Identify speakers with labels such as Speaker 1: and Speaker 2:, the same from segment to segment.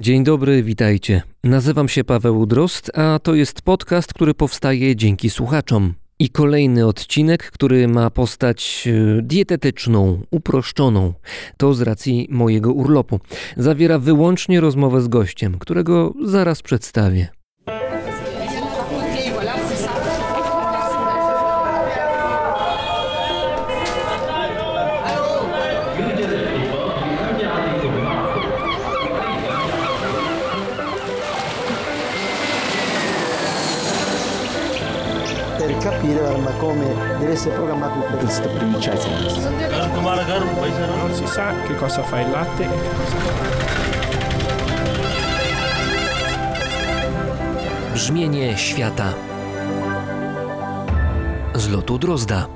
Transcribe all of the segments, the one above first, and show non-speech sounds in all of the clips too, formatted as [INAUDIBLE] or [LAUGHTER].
Speaker 1: Dzień dobry, witajcie. Nazywam się Paweł Drozd, a to jest podcast, który powstaje dzięki słuchaczom. I kolejny odcinek, który ma postać e, dietetyczną, uproszczoną. To z racji mojego urlopu. Zawiera wyłącznie rozmowę z gościem, którego zaraz przedstawię.
Speaker 2: Capire ma come deve essere programmato per questa primiciazza.
Speaker 3: Non si sa che cosa fa il latte e che cosa fa
Speaker 1: Brzmienie świata z lotu Drozda.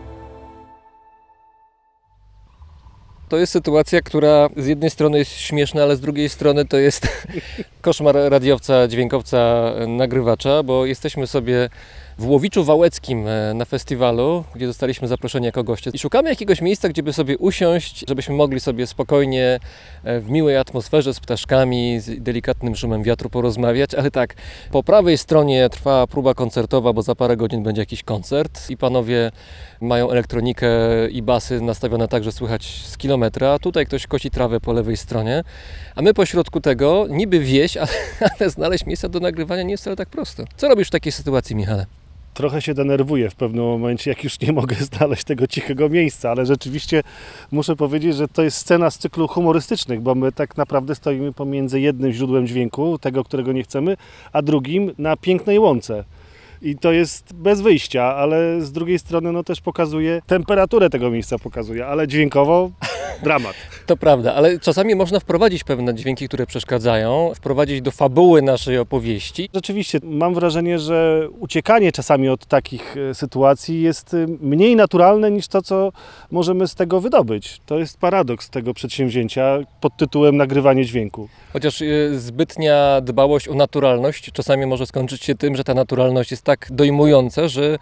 Speaker 1: To jest sytuacja, która z jednej strony jest śmieszna, ale z drugiej strony to jest [LAUGHS] koszmar radiowca, dźwiękowca, nagrywacza, bo jesteśmy sobie w Łowiczu Wałeckim e, na festiwalu, gdzie zostaliśmy zaproszeni jako goście. I szukamy jakiegoś miejsca, gdzie by sobie usiąść, żebyśmy mogli sobie spokojnie, e, w miłej atmosferze z ptaszkami, z delikatnym szumem wiatru porozmawiać. Ale tak, po prawej stronie trwa próba koncertowa, bo za parę godzin będzie jakiś koncert i panowie mają elektronikę i basy nastawione tak, że słychać z kilometra. Tutaj ktoś kosi trawę po lewej stronie, a my pośrodku tego niby wieś, [LAUGHS] ale, ale znaleźć miejsce do nagrywania nie jest wcale tak prosto. Co robisz w takiej sytuacji, Michale?
Speaker 4: Trochę się denerwuję w pewnym momencie, jak już nie mogę [LAUGHS] znaleźć tego cichego miejsca, ale rzeczywiście muszę powiedzieć, że to jest scena z cyklu humorystycznych, bo my tak naprawdę stoimy pomiędzy jednym źródłem dźwięku, tego, którego nie chcemy, a drugim na pięknej łące. I to jest bez wyjścia, ale z drugiej strony no też pokazuje, temperaturę tego miejsca pokazuje, ale dźwiękowo dramat.
Speaker 1: To prawda, ale czasami można wprowadzić pewne dźwięki, które przeszkadzają, wprowadzić do fabuły naszej opowieści.
Speaker 4: Rzeczywiście, mam wrażenie, że uciekanie czasami od takich e, sytuacji jest e, mniej naturalne niż to, co możemy z tego wydobyć. To jest paradoks tego przedsięwzięcia pod tytułem nagrywanie dźwięku.
Speaker 1: Chociaż y, zbytnia dbałość o naturalność czasami może skończyć się tym, że ta naturalność jest tak dojmująca, że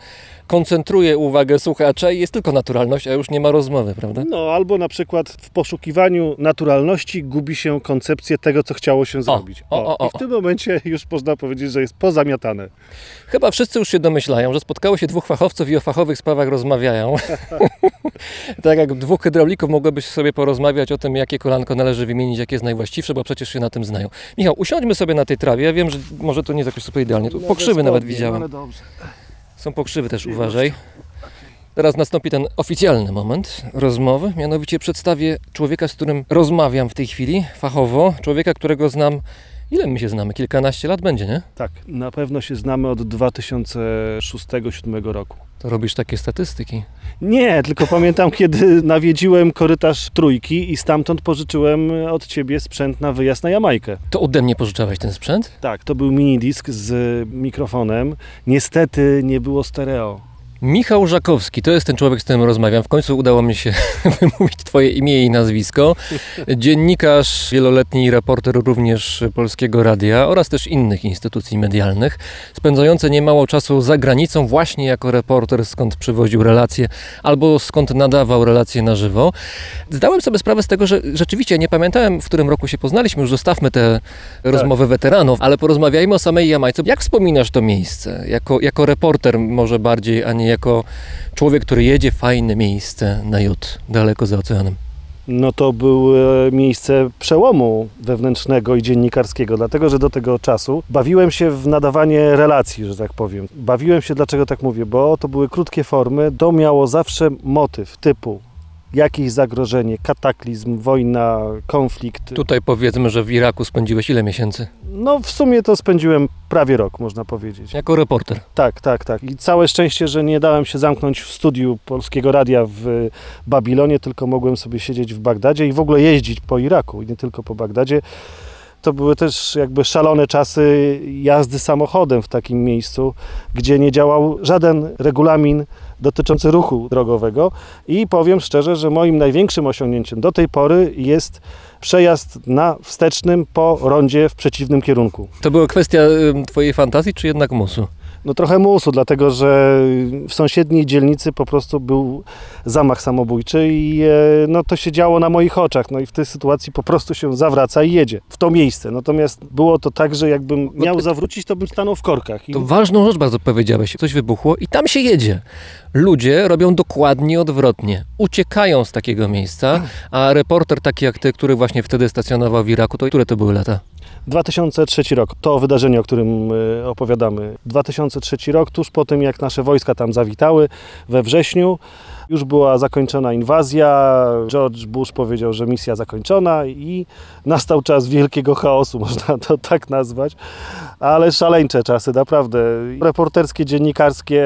Speaker 1: koncentruje uwagę słuchacza i jest tylko naturalność, a już nie ma rozmowy, prawda?
Speaker 4: No, albo na przykład w poszukiwaniu naturalności gubi się koncepcję tego, co chciało się zrobić.
Speaker 1: o, o, o.
Speaker 4: I w tym momencie już można powiedzieć, że jest pozamiatane.
Speaker 1: Chyba wszyscy już się domyślają, że spotkało się dwóch fachowców i o fachowych sprawach rozmawiają. [LAUGHS] tak jak dwóch hydraulików mogłoby sobie porozmawiać o tym, jakie kolanko należy wymienić, jakie jest najwłaściwsze, bo przecież się na tym znają. Michał, usiądźmy sobie na tej trawie. Ja wiem, że może to nie jest jakoś super idealnie. Tu pokrzywy nawet widziałem.
Speaker 4: Dobrze.
Speaker 1: Są pokrzywy też, uważaj. Teraz nastąpi ten oficjalny moment rozmowy. Mianowicie przedstawię człowieka, z którym rozmawiam w tej chwili fachowo. Człowieka, którego znam. Ile my się znamy? Kilkanaście lat będzie, nie?
Speaker 4: Tak, na pewno się znamy od 2006-2007 roku.
Speaker 1: To robisz takie statystyki.
Speaker 4: Nie, tylko pamiętam, kiedy nawiedziłem korytarz trójki i stamtąd pożyczyłem od ciebie sprzęt na wyjazd na Jamajkę.
Speaker 1: To ode mnie pożyczałeś ten sprzęt?
Speaker 4: Tak, to był minidisk z mikrofonem. Niestety nie było stereo.
Speaker 1: Michał Żakowski, to jest ten człowiek, z którym rozmawiam. W końcu udało mi się [LAUGHS] wymówić Twoje imię i nazwisko. Dziennikarz, wieloletni reporter również Polskiego Radia oraz też innych instytucji medialnych, spędzający niemało czasu za granicą właśnie jako reporter, skąd przywoził relacje albo skąd nadawał relacje na żywo. Zdałem sobie sprawę z tego, że rzeczywiście nie pamiętałem, w którym roku się poznaliśmy. Już zostawmy te rozmowy weteranów, ale porozmawiajmy o samej Jamajce. Jak wspominasz to miejsce? Jako, jako reporter może bardziej, a nie jako człowiek, który jedzie fajne miejsce na jut, daleko za oceanem.
Speaker 4: No to było miejsce przełomu wewnętrznego i dziennikarskiego, dlatego że do tego czasu bawiłem się w nadawanie relacji, że tak powiem. Bawiłem się, dlaczego tak mówię, bo to były krótkie formy, to miało zawsze motyw typu jakieś zagrożenie, kataklizm, wojna, konflikt.
Speaker 1: Tutaj powiedzmy, że w Iraku spędziłeś ile miesięcy?
Speaker 4: No w sumie to spędziłem prawie rok, można powiedzieć.
Speaker 1: Jako reporter.
Speaker 4: Tak, tak, tak. I całe szczęście, że nie dałem się zamknąć w studiu Polskiego Radia w Babilonie, tylko mogłem sobie siedzieć w Bagdadzie i w ogóle jeździć po Iraku i nie tylko po Bagdadzie. To były też jakby szalone czasy jazdy samochodem w takim miejscu, gdzie nie działał żaden regulamin dotyczący ruchu drogowego i powiem szczerze, że moim największym osiągnięciem do tej pory jest przejazd na wstecznym po rondzie w przeciwnym kierunku.
Speaker 1: To była kwestia twojej fantazji, czy jednak musu?
Speaker 4: No trochę musu, dlatego że w sąsiedniej dzielnicy po prostu był zamach samobójczy i e, no, to się działo na moich oczach. No i w tej sytuacji po prostu się zawraca i jedzie w to miejsce. Natomiast było to tak, że jakbym miał
Speaker 1: ty-
Speaker 4: zawrócić, to bym stanął w korkach. I
Speaker 1: To ważną rzecz bardzo powiedziałeś. Coś wybuchło i tam się jedzie. Ludzie robią dokładnie odwrotnie. Uciekają z takiego miejsca, a reporter taki jak ty, który właśnie wtedy stacjonował w Iraku, to które to były lata?
Speaker 4: 2003 rok, to wydarzenie, o którym e, opowiadamy. 2003 rok, tuż po tym jak nasze wojska tam zawitały we wrześniu, już była zakończona inwazja. George Bush powiedział, że misja zakończona i nastał czas wielkiego chaosu, [LAUGHS] można to tak nazwać. Ale szaleńcze czasy, naprawdę. Reporterskie, dziennikarskie,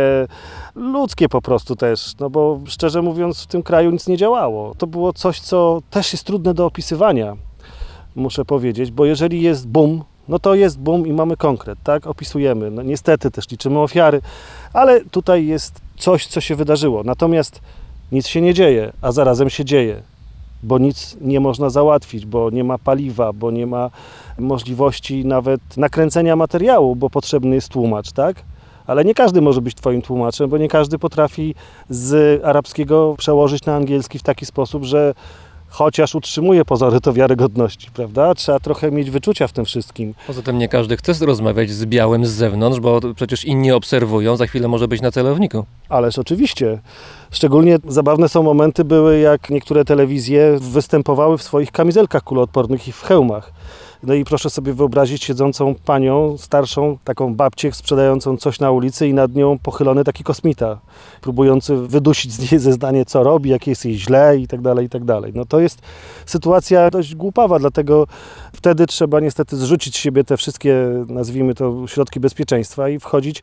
Speaker 4: ludzkie po prostu też. No bo szczerze mówiąc, w tym kraju nic nie działało. To było coś, co też jest trudne do opisywania muszę powiedzieć, bo jeżeli jest boom, no to jest boom i mamy konkret, tak? Opisujemy. No niestety też liczymy ofiary, ale tutaj jest coś, co się wydarzyło. Natomiast nic się nie dzieje, a zarazem się dzieje, bo nic nie można załatwić, bo nie ma paliwa, bo nie ma możliwości nawet nakręcenia materiału, bo potrzebny jest tłumacz, tak? Ale nie każdy może być Twoim tłumaczem, bo nie każdy potrafi z arabskiego przełożyć na angielski w taki sposób, że chociaż utrzymuje pozory to wiarygodności, prawda? Trzeba trochę mieć wyczucia w tym wszystkim.
Speaker 1: Poza tym nie każdy chce rozmawiać z białym z zewnątrz, bo przecież inni obserwują, za chwilę może być na celowniku.
Speaker 4: Ależ oczywiście. Szczególnie zabawne są momenty były, jak niektóre telewizje występowały w swoich kamizelkach kuloodpornych i w hełmach. No i proszę sobie wyobrazić siedzącą panią, starszą, taką babcię sprzedającą coś na ulicy i nad nią pochylony taki kosmita, próbujący wydusić z niej zeznanie, co robi, jak jest jej źle i tak dalej, i tak dalej. No to jest sytuacja dość głupawa, dlatego wtedy trzeba niestety zrzucić z siebie te wszystkie, nazwijmy to, środki bezpieczeństwa i wchodzić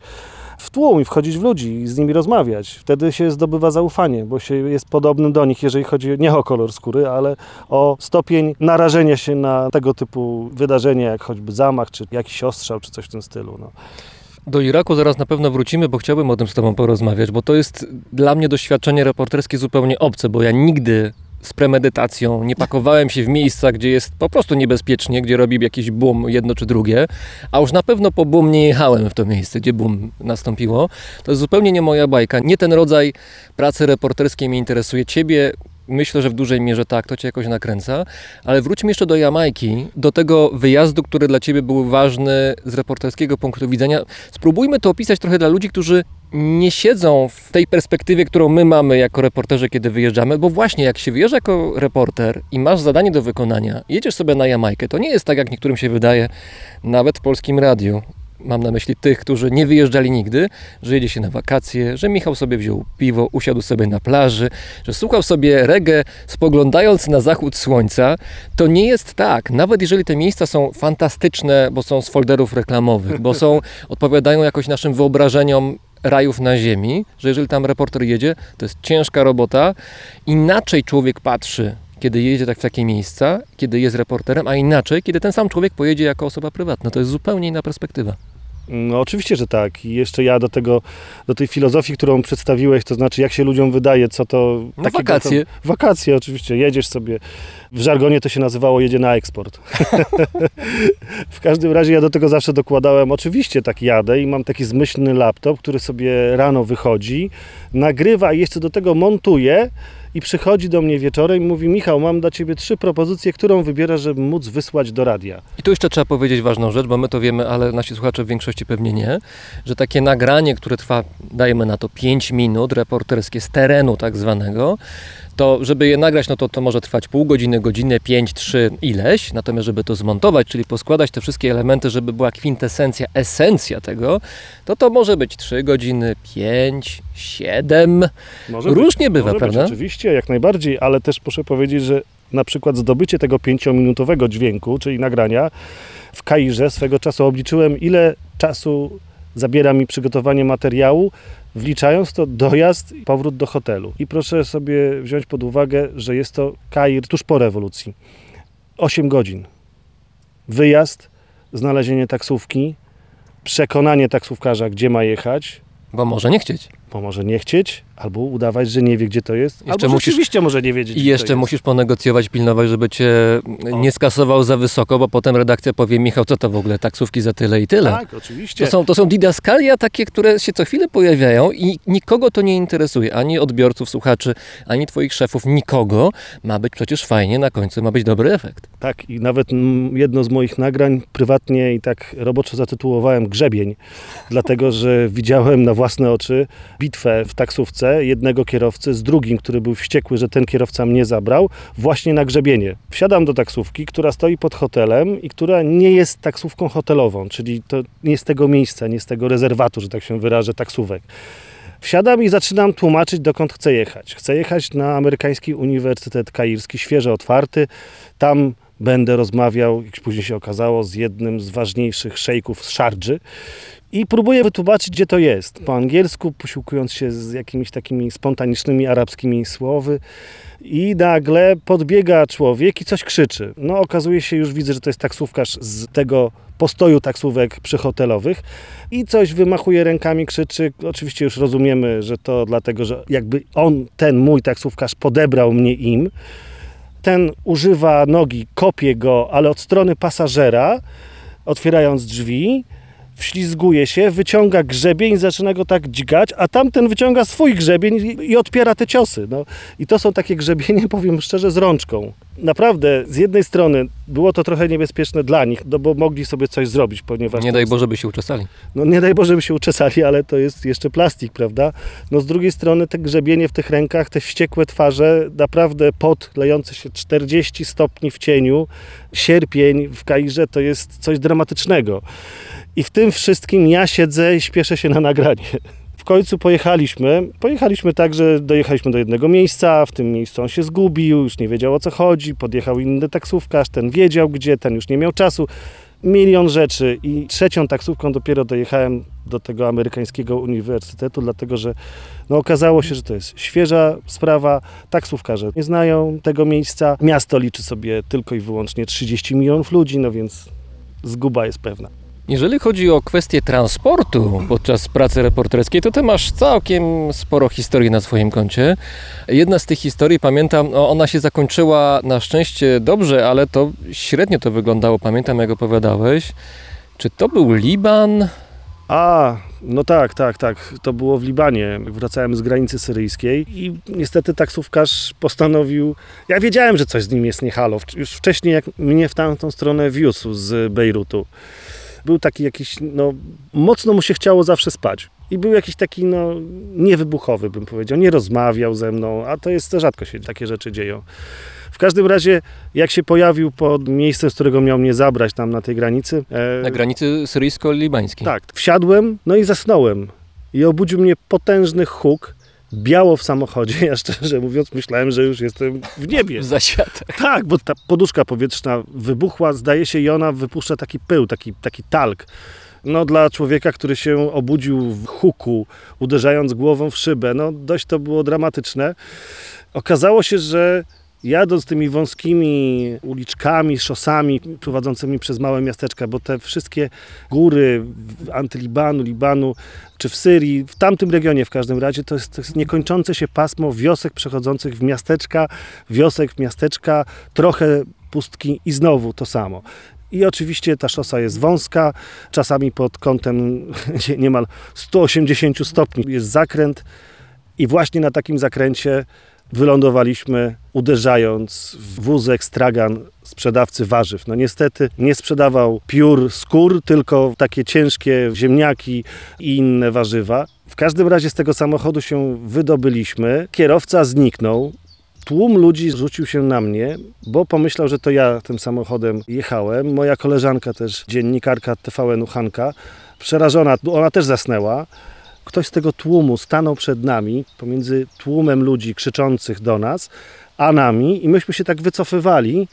Speaker 4: w tłum i wchodzić w ludzi i z nimi rozmawiać. Wtedy się zdobywa zaufanie, bo się jest podobnym do nich, jeżeli chodzi nie o kolor skóry, ale o stopień narażenia się na tego typu wydarzenia, jak choćby zamach, czy jakiś ostrzał, czy coś w tym stylu. No.
Speaker 1: Do Iraku zaraz na pewno wrócimy, bo chciałbym o tym z Tobą porozmawiać, bo to jest dla mnie doświadczenie reporterskie zupełnie obce, bo ja nigdy z premedytacją nie pakowałem się w miejsca, gdzie jest po prostu niebezpiecznie, gdzie robi jakiś boom jedno czy drugie, a już na pewno po boom nie jechałem w to miejsce, gdzie boom nastąpiło. To jest zupełnie nie moja bajka. Nie ten rodzaj pracy reporterskiej mnie interesuje. Ciebie Myślę, że w dużej mierze tak, to cię jakoś nakręca. Ale wróćmy jeszcze do Jamajki, do tego wyjazdu, który dla ciebie był ważny z reporterskiego punktu widzenia. Spróbujmy to opisać trochę dla ludzi, którzy nie siedzą w tej perspektywie, którą my mamy jako reporterzy, kiedy wyjeżdżamy, bo właśnie jak się wyjeżdża jako reporter i masz zadanie do wykonania, jedziesz sobie na Jamajkę, to nie jest tak, jak niektórym się wydaje, nawet w polskim radiu. Mam na myśli tych, którzy nie wyjeżdżali nigdy, że jedzie się na wakacje, że Michał sobie wziął piwo, usiadł sobie na plaży, że słuchał sobie reggae, spoglądając na zachód słońca. To nie jest tak. Nawet jeżeli te miejsca są fantastyczne, bo są z folderów reklamowych, bo są, [LAUGHS] odpowiadają jakoś naszym wyobrażeniom rajów na ziemi, że jeżeli tam reporter jedzie, to jest ciężka robota. Inaczej człowiek patrzy, kiedy jedzie tak w takie miejsca, kiedy jest reporterem, a inaczej, kiedy ten sam człowiek pojedzie jako osoba prywatna. To jest zupełnie inna perspektywa.
Speaker 4: No oczywiście, że tak. I jeszcze ja do tego, do tej filozofii, którą przedstawiłeś, to znaczy jak się ludziom wydaje, co to...
Speaker 1: No,
Speaker 4: takiego
Speaker 1: wakacje.
Speaker 4: To, wakacje oczywiście, jedziesz sobie. W żargonie to się nazywało jedzie na eksport. [LAUGHS] w każdym razie ja do tego zawsze dokładałem, oczywiście tak jadę i mam taki zmyślny laptop, który sobie rano wychodzi, nagrywa i jeszcze do tego montuje i przychodzi do mnie wieczorem i mówi Michał, mam dla Ciebie trzy propozycje, którą wybierasz, żeby móc wysłać do radia.
Speaker 1: I tu jeszcze trzeba powiedzieć ważną rzecz, bo my to wiemy, ale nasi słuchacze w większości pewnie nie, że takie nagranie, które trwa, dajmy na to 5 minut, reporterskie z terenu tak zwanego, to żeby je nagrać, no to to może trwać pół godziny, godzinę, 5, 3, ileś, natomiast żeby to zmontować, czyli poskładać te wszystkie elementy, żeby była kwintesencja, esencja tego, to to może być 3 godziny, 5, 7,
Speaker 4: Może
Speaker 1: różnie bywa,
Speaker 4: Może
Speaker 1: prawda?
Speaker 4: Być, oczywiście, jak najbardziej, ale też muszę powiedzieć, że na przykład zdobycie tego pięciominutowego dźwięku, czyli nagrania w Kairze swego czasu obliczyłem, ile czasu zabiera mi przygotowanie materiału, wliczając to dojazd i powrót do hotelu. I proszę sobie wziąć pod uwagę, że jest to Kair tuż po rewolucji. 8 godzin. Wyjazd, znalezienie taksówki, przekonanie taksówkarza, gdzie ma jechać,
Speaker 1: bo może nie chcieć.
Speaker 4: Bo może nie chcieć, albo udawać, że nie wie, gdzie to jest,
Speaker 1: Jeszcze
Speaker 4: albo
Speaker 1: musisz-
Speaker 4: rzeczywiście może nie wiedzieć,
Speaker 1: I jeszcze musisz ponegocjować, pilnować, żeby cię nie skasował za wysoko, bo potem redakcja powie, Michał, co to w ogóle, taksówki za tyle i tyle.
Speaker 4: Tak, oczywiście.
Speaker 1: To są, to są didaskalia takie, które się co chwilę pojawiają i nikogo to nie interesuje, ani odbiorców, słuchaczy, ani twoich szefów, nikogo. Ma być przecież fajnie, na końcu ma być dobry efekt.
Speaker 4: Tak, i nawet mm, jedno z moich nagrań prywatnie i tak roboczo zatytułowałem Grzebień, dlatego że widziałem na własne oczy bitwę w taksówce jednego kierowcy z drugim, który był wściekły, że ten kierowca mnie zabrał, właśnie na grzebienie. Wsiadam do taksówki, która stoi pod hotelem i która nie jest taksówką hotelową, czyli to nie z tego miejsca, nie z tego rezerwatu, że tak się wyrażę, taksówek. Wsiadam i zaczynam tłumaczyć, dokąd chcę jechać. Chcę jechać na amerykański Uniwersytet Kairski, świeżo otwarty. Tam będę rozmawiał, jak później się okazało, z jednym z ważniejszych szejków z Szardży. I próbuję wytłumaczyć, gdzie to jest. Po angielsku, posiłkując się z jakimiś takimi spontanicznymi arabskimi słowy. I nagle podbiega człowiek i coś krzyczy. No okazuje się, już widzę, że to jest taksówkarz z tego postoju taksówek przyhotelowych i coś wymachuje rękami, krzyczy. Oczywiście już rozumiemy, że to dlatego, że jakby on, ten mój taksówkarz podebrał mnie im. Ten używa nogi, kopie go, ale od strony pasażera, otwierając drzwi, wślizguje się, wyciąga grzebień, zaczyna go tak dźgać, a tamten wyciąga swój grzebień i, i odpiera te ciosy. No. I to są takie grzebienie, [LAUGHS] powiem szczerze, z rączką. Naprawdę, z jednej strony było to trochę niebezpieczne dla nich, no bo mogli sobie coś zrobić, ponieważ...
Speaker 1: Nie daj Boże, by się uczesali.
Speaker 4: no nie daj Boże, by się uczesali, ale to jest jeszcze plastik, prawda? No z drugiej strony te grzebienie w tych rękach, te wściekłe twarze, naprawdę pot lejący się 40 stopni w cieniu, sierpień w Kairze to jest coś dramatycznego. I w tym wszystkim ja siedzę i śpieszę się na nagranie. W końcu pojechaliśmy. Pojechaliśmy tak, że dojechaliśmy do jednego miejsca, w tym miejscu on się zgubił, już nie wiedział o co chodzi, podjechał inny taksówkarz, ten wiedział gdzie, ten już nie miał czasu milion rzeczy i trzecią taksówką dopiero dojechałem do tego amerykańskiego uniwersytetu, dlatego że no, okazało się, że to jest świeża sprawa. Taksówkarze nie znają tego miejsca. Miasto liczy sobie tylko i wyłącznie 30 milionów ludzi, no więc zguba jest pewna.
Speaker 1: Jeżeli chodzi o kwestię transportu podczas pracy reporterskiej, to ty masz całkiem sporo historii na swoim koncie. Jedna z tych historii, pamiętam, ona się zakończyła na szczęście dobrze, ale to średnio to wyglądało. Pamiętam, jak opowiadałeś. Czy to był Liban?
Speaker 4: A, no tak, tak, tak. To było w Libanie. Wracałem z granicy syryjskiej i niestety taksówkarz postanowił. Ja wiedziałem, że coś z nim jest nie halo. Już wcześniej, jak mnie w tamtą stronę wiózł z Bejrutu. Był taki jakiś, no, mocno mu się chciało zawsze spać. I był jakiś taki, no, niewybuchowy, bym powiedział. Nie rozmawiał ze mną, a to jest, rzadko się takie rzeczy dzieją. W każdym razie, jak się pojawił pod miejscem, z którego miał mnie zabrać tam na tej granicy. e,
Speaker 1: Na granicy syryjsko-libańskiej.
Speaker 4: tak, wsiadłem, no i zasnąłem. I obudził mnie potężny huk, biało w samochodzie. [LAUGHS] Ja szczerze mówiąc myślałem, że już jestem w niebie. [LAUGHS]
Speaker 1: W zaświatach.
Speaker 4: Tak, bo ta poduszka powietrzna wybuchła, zdaje się, i ona wypuszcza taki pył, taki, taki talk. No dla człowieka, który się obudził w huku, uderzając głową w szybę, no dość to było dramatyczne. Okazało się, że jadąc tymi wąskimi uliczkami, szosami prowadzącymi przez małe miasteczka, bo te wszystkie góry antylibanu, Libanu, czy w Syrii, w tamtym regionie w każdym razie, to jest, to jest niekończące się pasmo wiosek przechodzących w miasteczka, wiosek w miasteczka, trochę pustki i znowu to samo. I oczywiście ta szosa jest wąska, czasami pod kątem [LAUGHS] niemal 180 stopni jest zakręt i właśnie na takim zakręcie wylądowaliśmy, uderzając w wózek stragan sprzedawcy warzyw. No niestety nie sprzedawał piór, skór, tylko takie ciężkie ziemniaki i inne warzywa. W każdym razie z tego samochodu się wydobyliśmy. Kierowca zniknął. Tłum ludzi rzucił się na mnie, bo pomyślał, że to ja tym samochodem jechałem. Moja koleżanka też, dziennikarka TVN-u Hanka, przerażona, ona też zasnęła. Ktoś z tego tłumu stanął przed nami, pomiędzy tłumem ludzi krzyczących do nas, a nami i myśmy się tak wycofywali.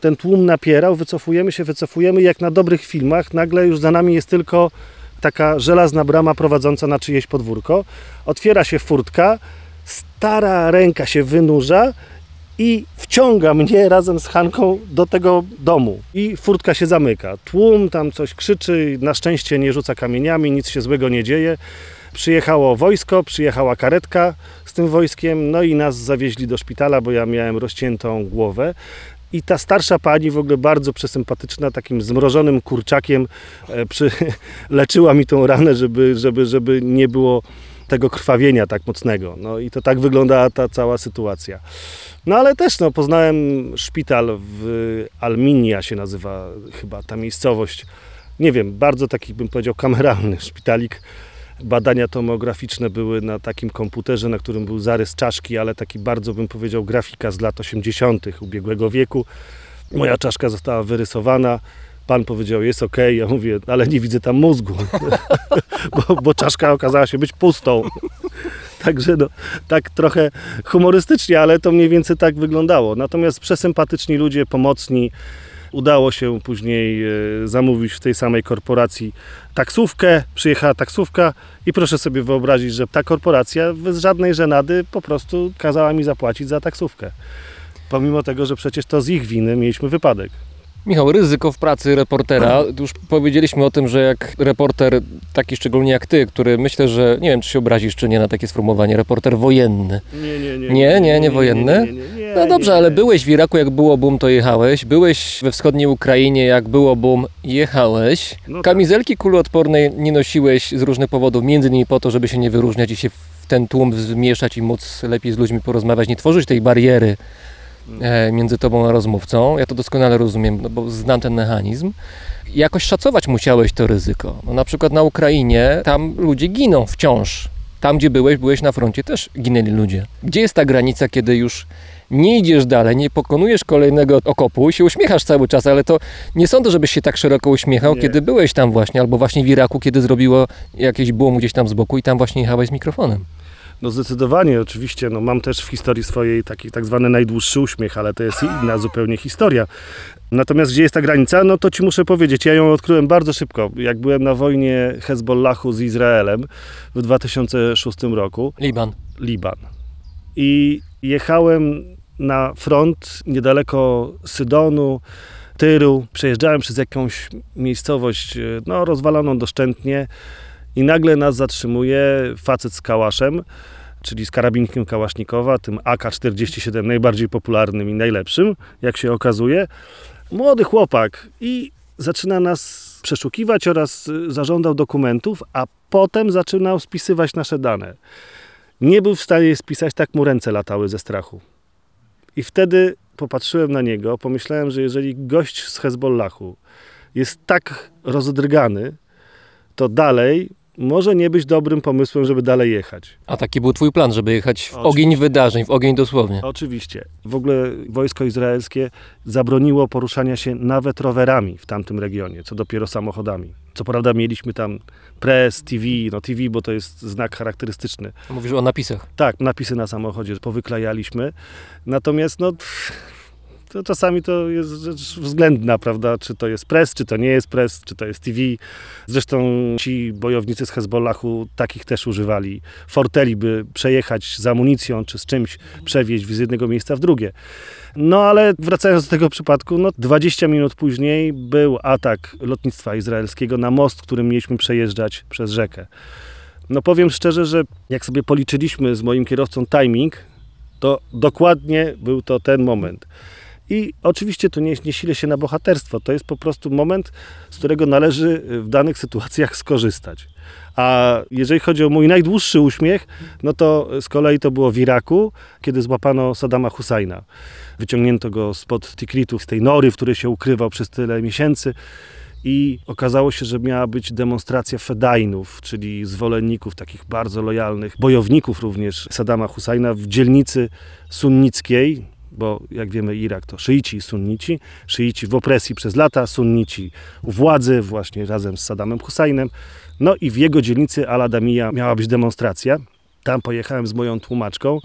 Speaker 4: Ten tłum napierał, wycofujemy się, wycofujemy. Jak na dobrych filmach, nagle już za nami jest tylko taka żelazna brama prowadząca na czyjeś podwórko. Otwiera się furtka, stara ręka się wynurza i wciąga mnie razem z Hanką do tego domu. I furtka się zamyka. Tłum tam coś krzyczy, na szczęście nie rzuca kamieniami, nic się złego nie dzieje. Przyjechało wojsko, przyjechała karetka z tym wojskiem, no i nas zawieźli do szpitala, bo ja miałem rozciętą głowę. I ta starsza pani, w ogóle bardzo przesympatyczna, takim zmrożonym kurczakiem e, przy, [LAUGHS] leczyła mi tą ranę, żeby, żeby, żeby nie było tego krwawienia tak mocnego. No i to tak wyglądała ta cała sytuacja. No ale też no, poznałem szpital w Alminia się nazywa chyba ta miejscowość. Nie wiem, bardzo taki bym powiedział kameralny [LAUGHS] szpitalik. Badania tomograficzne były na takim komputerze, na którym był zarys czaszki, ale taki bardzo bym powiedział grafika z lat 80. ubiegłego wieku. Moja czaszka została wyrysowana. Pan powiedział, jest ok, ja mówię, ale nie widzę tam mózgu, [LAUGHS] bo, bo czaszka okazała się być pustą. Także no, tak trochę humorystycznie, ale to mniej więcej tak wyglądało. Natomiast przesympatyczni ludzie, pomocni. Udało się później e, zamówić w tej samej korporacji taksówkę. Przyjechała taksówka i proszę sobie wyobrazić, że ta korporacja bez żadnej żenady po prostu kazała mi zapłacić za taksówkę. Pomimo tego, że przecież to z ich winy mieliśmy wypadek.
Speaker 1: Michał, ryzyko w pracy reportera. Już powiedzieliśmy o tym, że jak reporter, taki szczególnie jak ty, który myślę, że nie wiem, czy się obrazisz, czy nie na takie sformułowanie, reporter wojenny.
Speaker 4: Nie, nie, nie.
Speaker 1: Nie, nie, nie wojenny? No dobrze, ale byłeś w Iraku, jak było boom, to jechałeś. Byłeś we wschodniej Ukrainie, jak było boom, jechałeś.
Speaker 4: No tak.
Speaker 1: Kamizelki kuloodpornej nie nosiłeś z różnych powodów, między innymi po to, żeby się nie wyróżniać i się w ten tłum zmieszać i móc lepiej z ludźmi porozmawiać, nie tworzyć tej bariery e, między tobą a rozmówcą. Ja to doskonale rozumiem, no bo znam ten mechanizm. Jakoś szacować musiałeś to ryzyko. No, na przykład na Ukrainie tam ludzie giną wciąż. Tam, gdzie byłeś, byłeś na froncie, też ginęli ludzie. Gdzie jest ta granica, kiedy już nie idziesz dalej, nie pokonujesz kolejnego okopu i się uśmiechasz cały czas, ale to nie sądzę, żebyś się tak szeroko uśmiechał,
Speaker 4: Nie.
Speaker 1: kiedy byłeś tam właśnie, albo właśnie w Iraku, kiedy zrobiło jakieś boom gdzieś tam z boku i tam właśnie jechałeś z mikrofonem.
Speaker 4: No zdecydowanie, oczywiście. No, mam też w historii swojej taki tak zwany najdłuższy uśmiech, ale to jest inna zupełnie historia. Natomiast gdzie jest ta granica? No to ci muszę powiedzieć, ja ją odkryłem bardzo szybko. Jak byłem na wojnie Hezbollahu z Izraelem w 2006 roku,
Speaker 1: Liban.
Speaker 4: Liban. I jechałem na front niedaleko Sydonu, Tyru. Przejeżdżałem przez jakąś miejscowość, e, no rozwaloną doszczętnie i nagle nas zatrzymuje facet z kałaszem, czyli z karabinkiem Kałasznikowa, tym AK-47, najbardziej popularnym i najlepszym, jak się okazuje. Młody chłopak i zaczyna nas przeszukiwać oraz y, zażądał dokumentów, a potem zaczynał spisywać nasze dane. Nie był w stanie spisać, tak mu ręce latały ze strachu. I wtedy popatrzyłem na niego, pomyślałem, że jeżeli gość z Hezbollahu jest tak rozdrgany, to dalej może nie być dobrym pomysłem, żeby dalej jechać.
Speaker 1: A taki był twój plan, żeby jechać w ogień wydarzeń, w ogień dosłownie.
Speaker 4: Oczywiście. W ogóle wojsko izraelskie zabroniło poruszania się nawet rowerami w tamtym regionie, co dopiero samochodami. Co prawda mieliśmy tam press, TV, no TV, bo to jest znak charakterystyczny.
Speaker 1: Mówisz o napisach.
Speaker 4: Tak, napisy na samochodzie powyklejaliśmy. Natomiast no, pff, to czasami to jest rzecz względna, prawda? Czy to jest press, czy to nie jest press, czy to jest TV. Zresztą ci bojownicy z Hezbollahu takich też używali. Forteli, by przejechać z amunicją, czy z czymś przewieźć z jednego miejsca w drugie. No ale wracając do tego przypadku, no 20 minut później był atak lotnictwa izraelskiego na most, którym mieliśmy przejeżdżać przez rzekę. No powiem szczerze, że jak sobie policzyliśmy z moim kierowcą timing, to dokładnie był to ten moment. I oczywiście tu nie, nie silę się na bohaterstwo, to jest po prostu moment, z którego należy w danych sytuacjach skorzystać. A jeżeli chodzi o mój najdłuższy uśmiech, no to z kolei to było w Iraku, kiedy złapano Saddama Husajna. Wyciągnięto go spod Tikritu, z tej nory, w której się ukrywał przez tyle miesięcy. I okazało się, że miała być demonstracja fedainów, czyli zwolenników, takich bardzo lojalnych, bojowników również Saddama Husajna w dzielnicy sunnickiej, bo jak wiemy Irak to szyici i sunnici, szyici w opresji przez lata, sunnici u władzy właśnie razem z Saddamem Husajnem. No i w jego dzielnicy Al-Adamija miała być demonstracja. Tam pojechałem z moją tłumaczką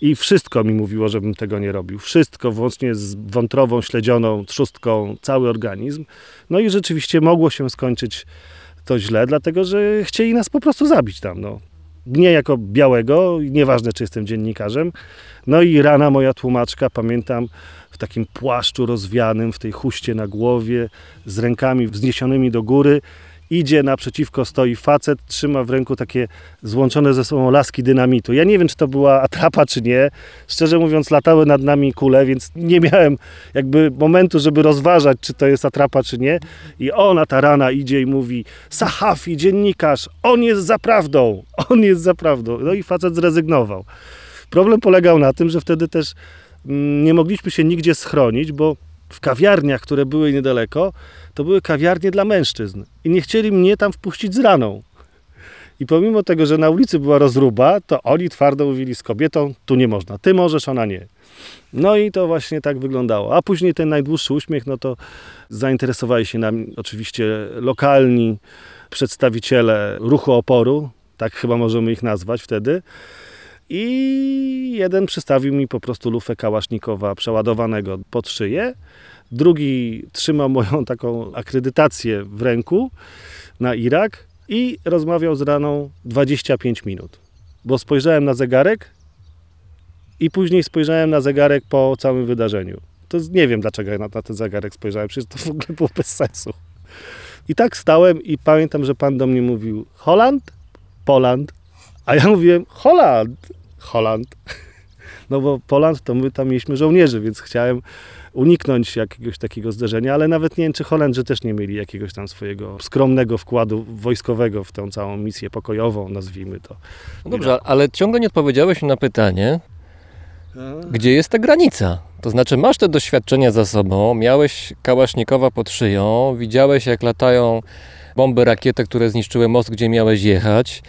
Speaker 4: i wszystko mi mówiło, żebym tego nie robił. Wszystko, włącznie z wątrową, śledzioną, trzustką, cały organizm. No i rzeczywiście mogło się skończyć to źle, dlatego że chcieli nas po prostu zabić tam. No. Mnie jako białego, nieważne czy jestem dziennikarzem. No i rana moja tłumaczka, pamiętam, w takim płaszczu rozwianym, w tej chuście na głowie, z rękami wzniesionymi do góry idzie naprzeciwko, stoi facet, trzyma w ręku takie złączone ze sobą laski dynamitu. Ja nie wiem, czy to była atrapa, czy nie. Szczerze mówiąc, latały nad nami kule, więc nie miałem jakby momentu, żeby rozważać, czy to jest atrapa, czy nie. I ona, ta rana, idzie i mówi Sahafi, dziennikarz, on jest za prawdą, on jest za prawdą. No i facet zrezygnował. Problem polegał na tym, że wtedy też mm, nie mogliśmy się nigdzie schronić, bo w kawiarniach, które były niedaleko, to były kawiarnie dla mężczyzn. I nie chcieli mnie tam wpuścić z raną. I pomimo tego, że na ulicy była rozruba, to oni twardo mówili z kobietą, tu nie można, ty możesz, ona nie. No i to właśnie tak wyglądało. A później ten najdłuższy uśmiech, no to zainteresowali się nami oczywiście lokalni przedstawiciele ruchu oporu, tak chyba możemy ich nazwać wtedy. I jeden przystawił mi po prostu lufę kałasznikowa przeładowanego pod szyję. Drugi trzymał moją taką akredytację w ręku na Irak i rozmawiał z raną 25 minut. Bo spojrzałem na zegarek i później spojrzałem na zegarek po całym wydarzeniu. To nie wiem, dlaczego ja na ten zegarek spojrzałem, przecież to w ogóle było bez sensu. I tak stałem i pamiętam, że pan do mnie mówił Holand? Poland? A ja mówiłem Holand, Holand. [LAUGHS] No bo Poland to my tam mieliśmy żołnierzy, więc chciałem uniknąć jakiegoś takiego zderzenia, ale nawet nie wiem, czy Holendrzy też nie mieli jakiegoś tam swojego skromnego wkładu wojskowego w tę całą misję pokojową, nazwijmy to.
Speaker 1: No dobrze, ale ciągle nie odpowiedziałeś na pytanie, gdzie jest ta granica? To znaczy, masz te doświadczenia za sobą, miałeś kałasznikowa pod szyją, widziałeś jak latają bomby, rakiety, które zniszczyły most, gdzie miałeś jechać.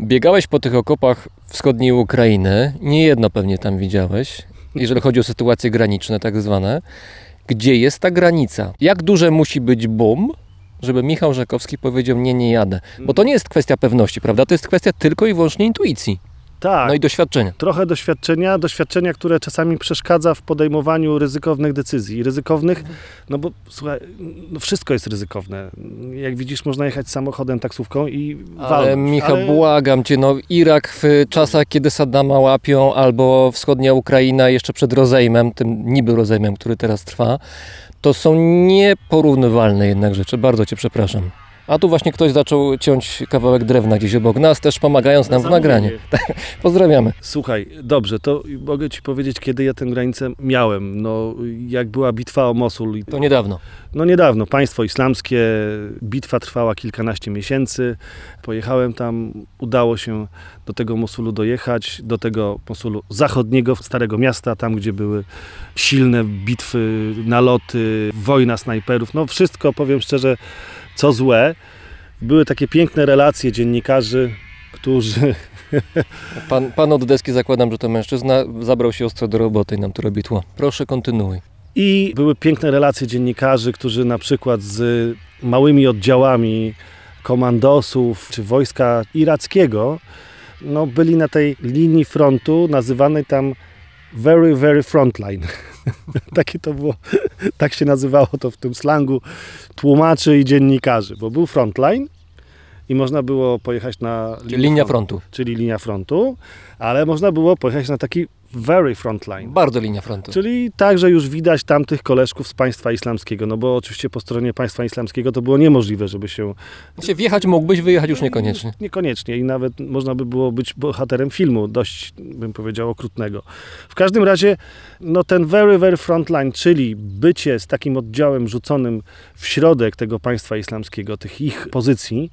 Speaker 1: Biegałeś po tych okopach wschodniej Ukrainy, nie jedno pewnie tam widziałeś, jeżeli chodzi o sytuacje graniczne tak zwane. Gdzie jest ta granica? Jak duże musi być boom, żeby Michał Żakowski powiedział nie, nie jadę? Bo to nie jest kwestia pewności, prawda? To jest kwestia tylko i wyłącznie intuicji,
Speaker 4: Tak.
Speaker 1: no i doświadczenia.
Speaker 4: trochę doświadczenia, doświadczenia, które czasami przeszkadza w podejmowaniu ryzykownych decyzji. Ryzykownych, no bo słuchaj, no wszystko jest ryzykowne. Jak widzisz, można jechać samochodem, taksówką i
Speaker 1: Ale
Speaker 4: walnąć.
Speaker 1: Michał,
Speaker 4: Ale-
Speaker 1: błagam cię, no Irak w czasach, kiedy Saddama łapią, albo wschodnia Ukraina jeszcze przed rozejmem, tym niby rozejmem, który teraz trwa, to są nieporównywalne jednak rzeczy. Bardzo cię przepraszam. A tu właśnie ktoś zaczął ciąć kawałek drewna gdzieś obok nas, też pomagając nam w nagraniu. [LAUGHS] Pozdrawiamy.
Speaker 4: Słuchaj, dobrze, to mogę ci powiedzieć, kiedy ja tę granicę miałem. No, jak była bitwa o Mosul. i-
Speaker 1: To niedawno.
Speaker 4: No niedawno, państwo islamskie, bitwa trwała kilkanaście miesięcy. Pojechałem tam, udało się do tego Mosulu dojechać, do tego Mosulu zachodniego, starego miasta, tam gdzie były silne bitwy, naloty, wojna snajperów. No wszystko, powiem szczerze, co złe. Były takie piękne relacje dziennikarzy, którzy [LAUGHS]
Speaker 1: Pan, pan od deski zakładam, że to mężczyzna, zabrał się ostro do roboty i nam tu robi tło. Proszę, kontynuuj.
Speaker 4: I były piękne relacje dziennikarzy, którzy na przykład z małymi oddziałami komandosów czy wojska irackiego no, byli na tej linii frontu nazywanej tam very, very frontline. [LAUGHS] Takie to było, tak się nazywało to w tym slangu tłumaczy i dziennikarzy, bo był frontline i można było pojechać na
Speaker 1: Czyli linia frontu.
Speaker 4: czyli linia frontu, ale można było pojechać na taki very frontline.
Speaker 1: Bardzo linia frontu.
Speaker 4: Czyli także już widać tamtych koleżków z państwa islamskiego, no bo oczywiście po stronie państwa islamskiego to było niemożliwe, żeby się
Speaker 1: Się wjechać mógłbyś, wyjechać już niekoniecznie.
Speaker 4: Niekoniecznie i nawet można by było być bohaterem filmu, dość bym powiedział okrutnego. W każdym razie, no ten very, very frontline, czyli bycie z takim oddziałem rzuconym w środek tego państwa islamskiego, tych ich pozycji,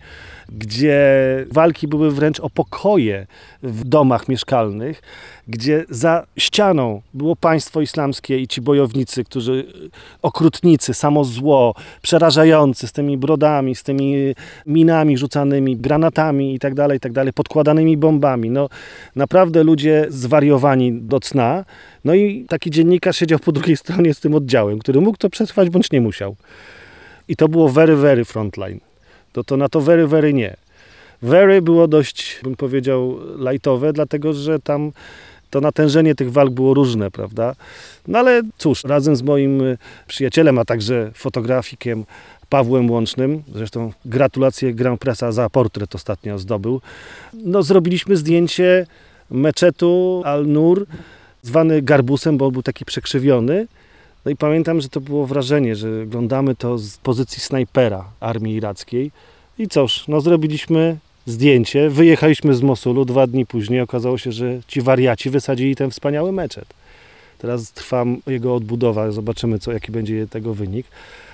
Speaker 4: gdzie walki były wręcz o pokoje w domach mieszkalnych, gdzie za ścianą było państwo islamskie i ci bojownicy, którzy okrutnicy, samo zło, przerażający, z tymi brodami, z tymi minami rzucanymi, granatami i tak dalej, i tak podkładanymi bombami. No naprawdę ludzie zwariowani do cna. No i taki dziennikarz siedział po drugiej stronie z tym oddziałem, który mógł to przetrwać bądź nie musiał. I to było very, very frontline. To, to na to very, very nie. Very było dość, bym powiedział, lightowe, dlatego że tam to natężenie tych walk było różne, prawda? No ale cóż, razem z moim y, przyjacielem, a także fotografikiem Pawłem Łącznym, zresztą gratulacje Grand Pressa za portret ostatnio zdobył, no zrobiliśmy zdjęcie meczetu Al-Nur, zwany Garbusem, bo był taki przekrzywiony. No i pamiętam, że to było wrażenie, że oglądamy to z pozycji snajpera armii irackiej I cóż, no zrobiliśmy zdjęcie, wyjechaliśmy z Mosulu, dwa dni później okazało się, że ci wariaci wysadzili ten wspaniały meczet. Teraz trwa jego odbudowa, zobaczymy co, jaki będzie tego wynik.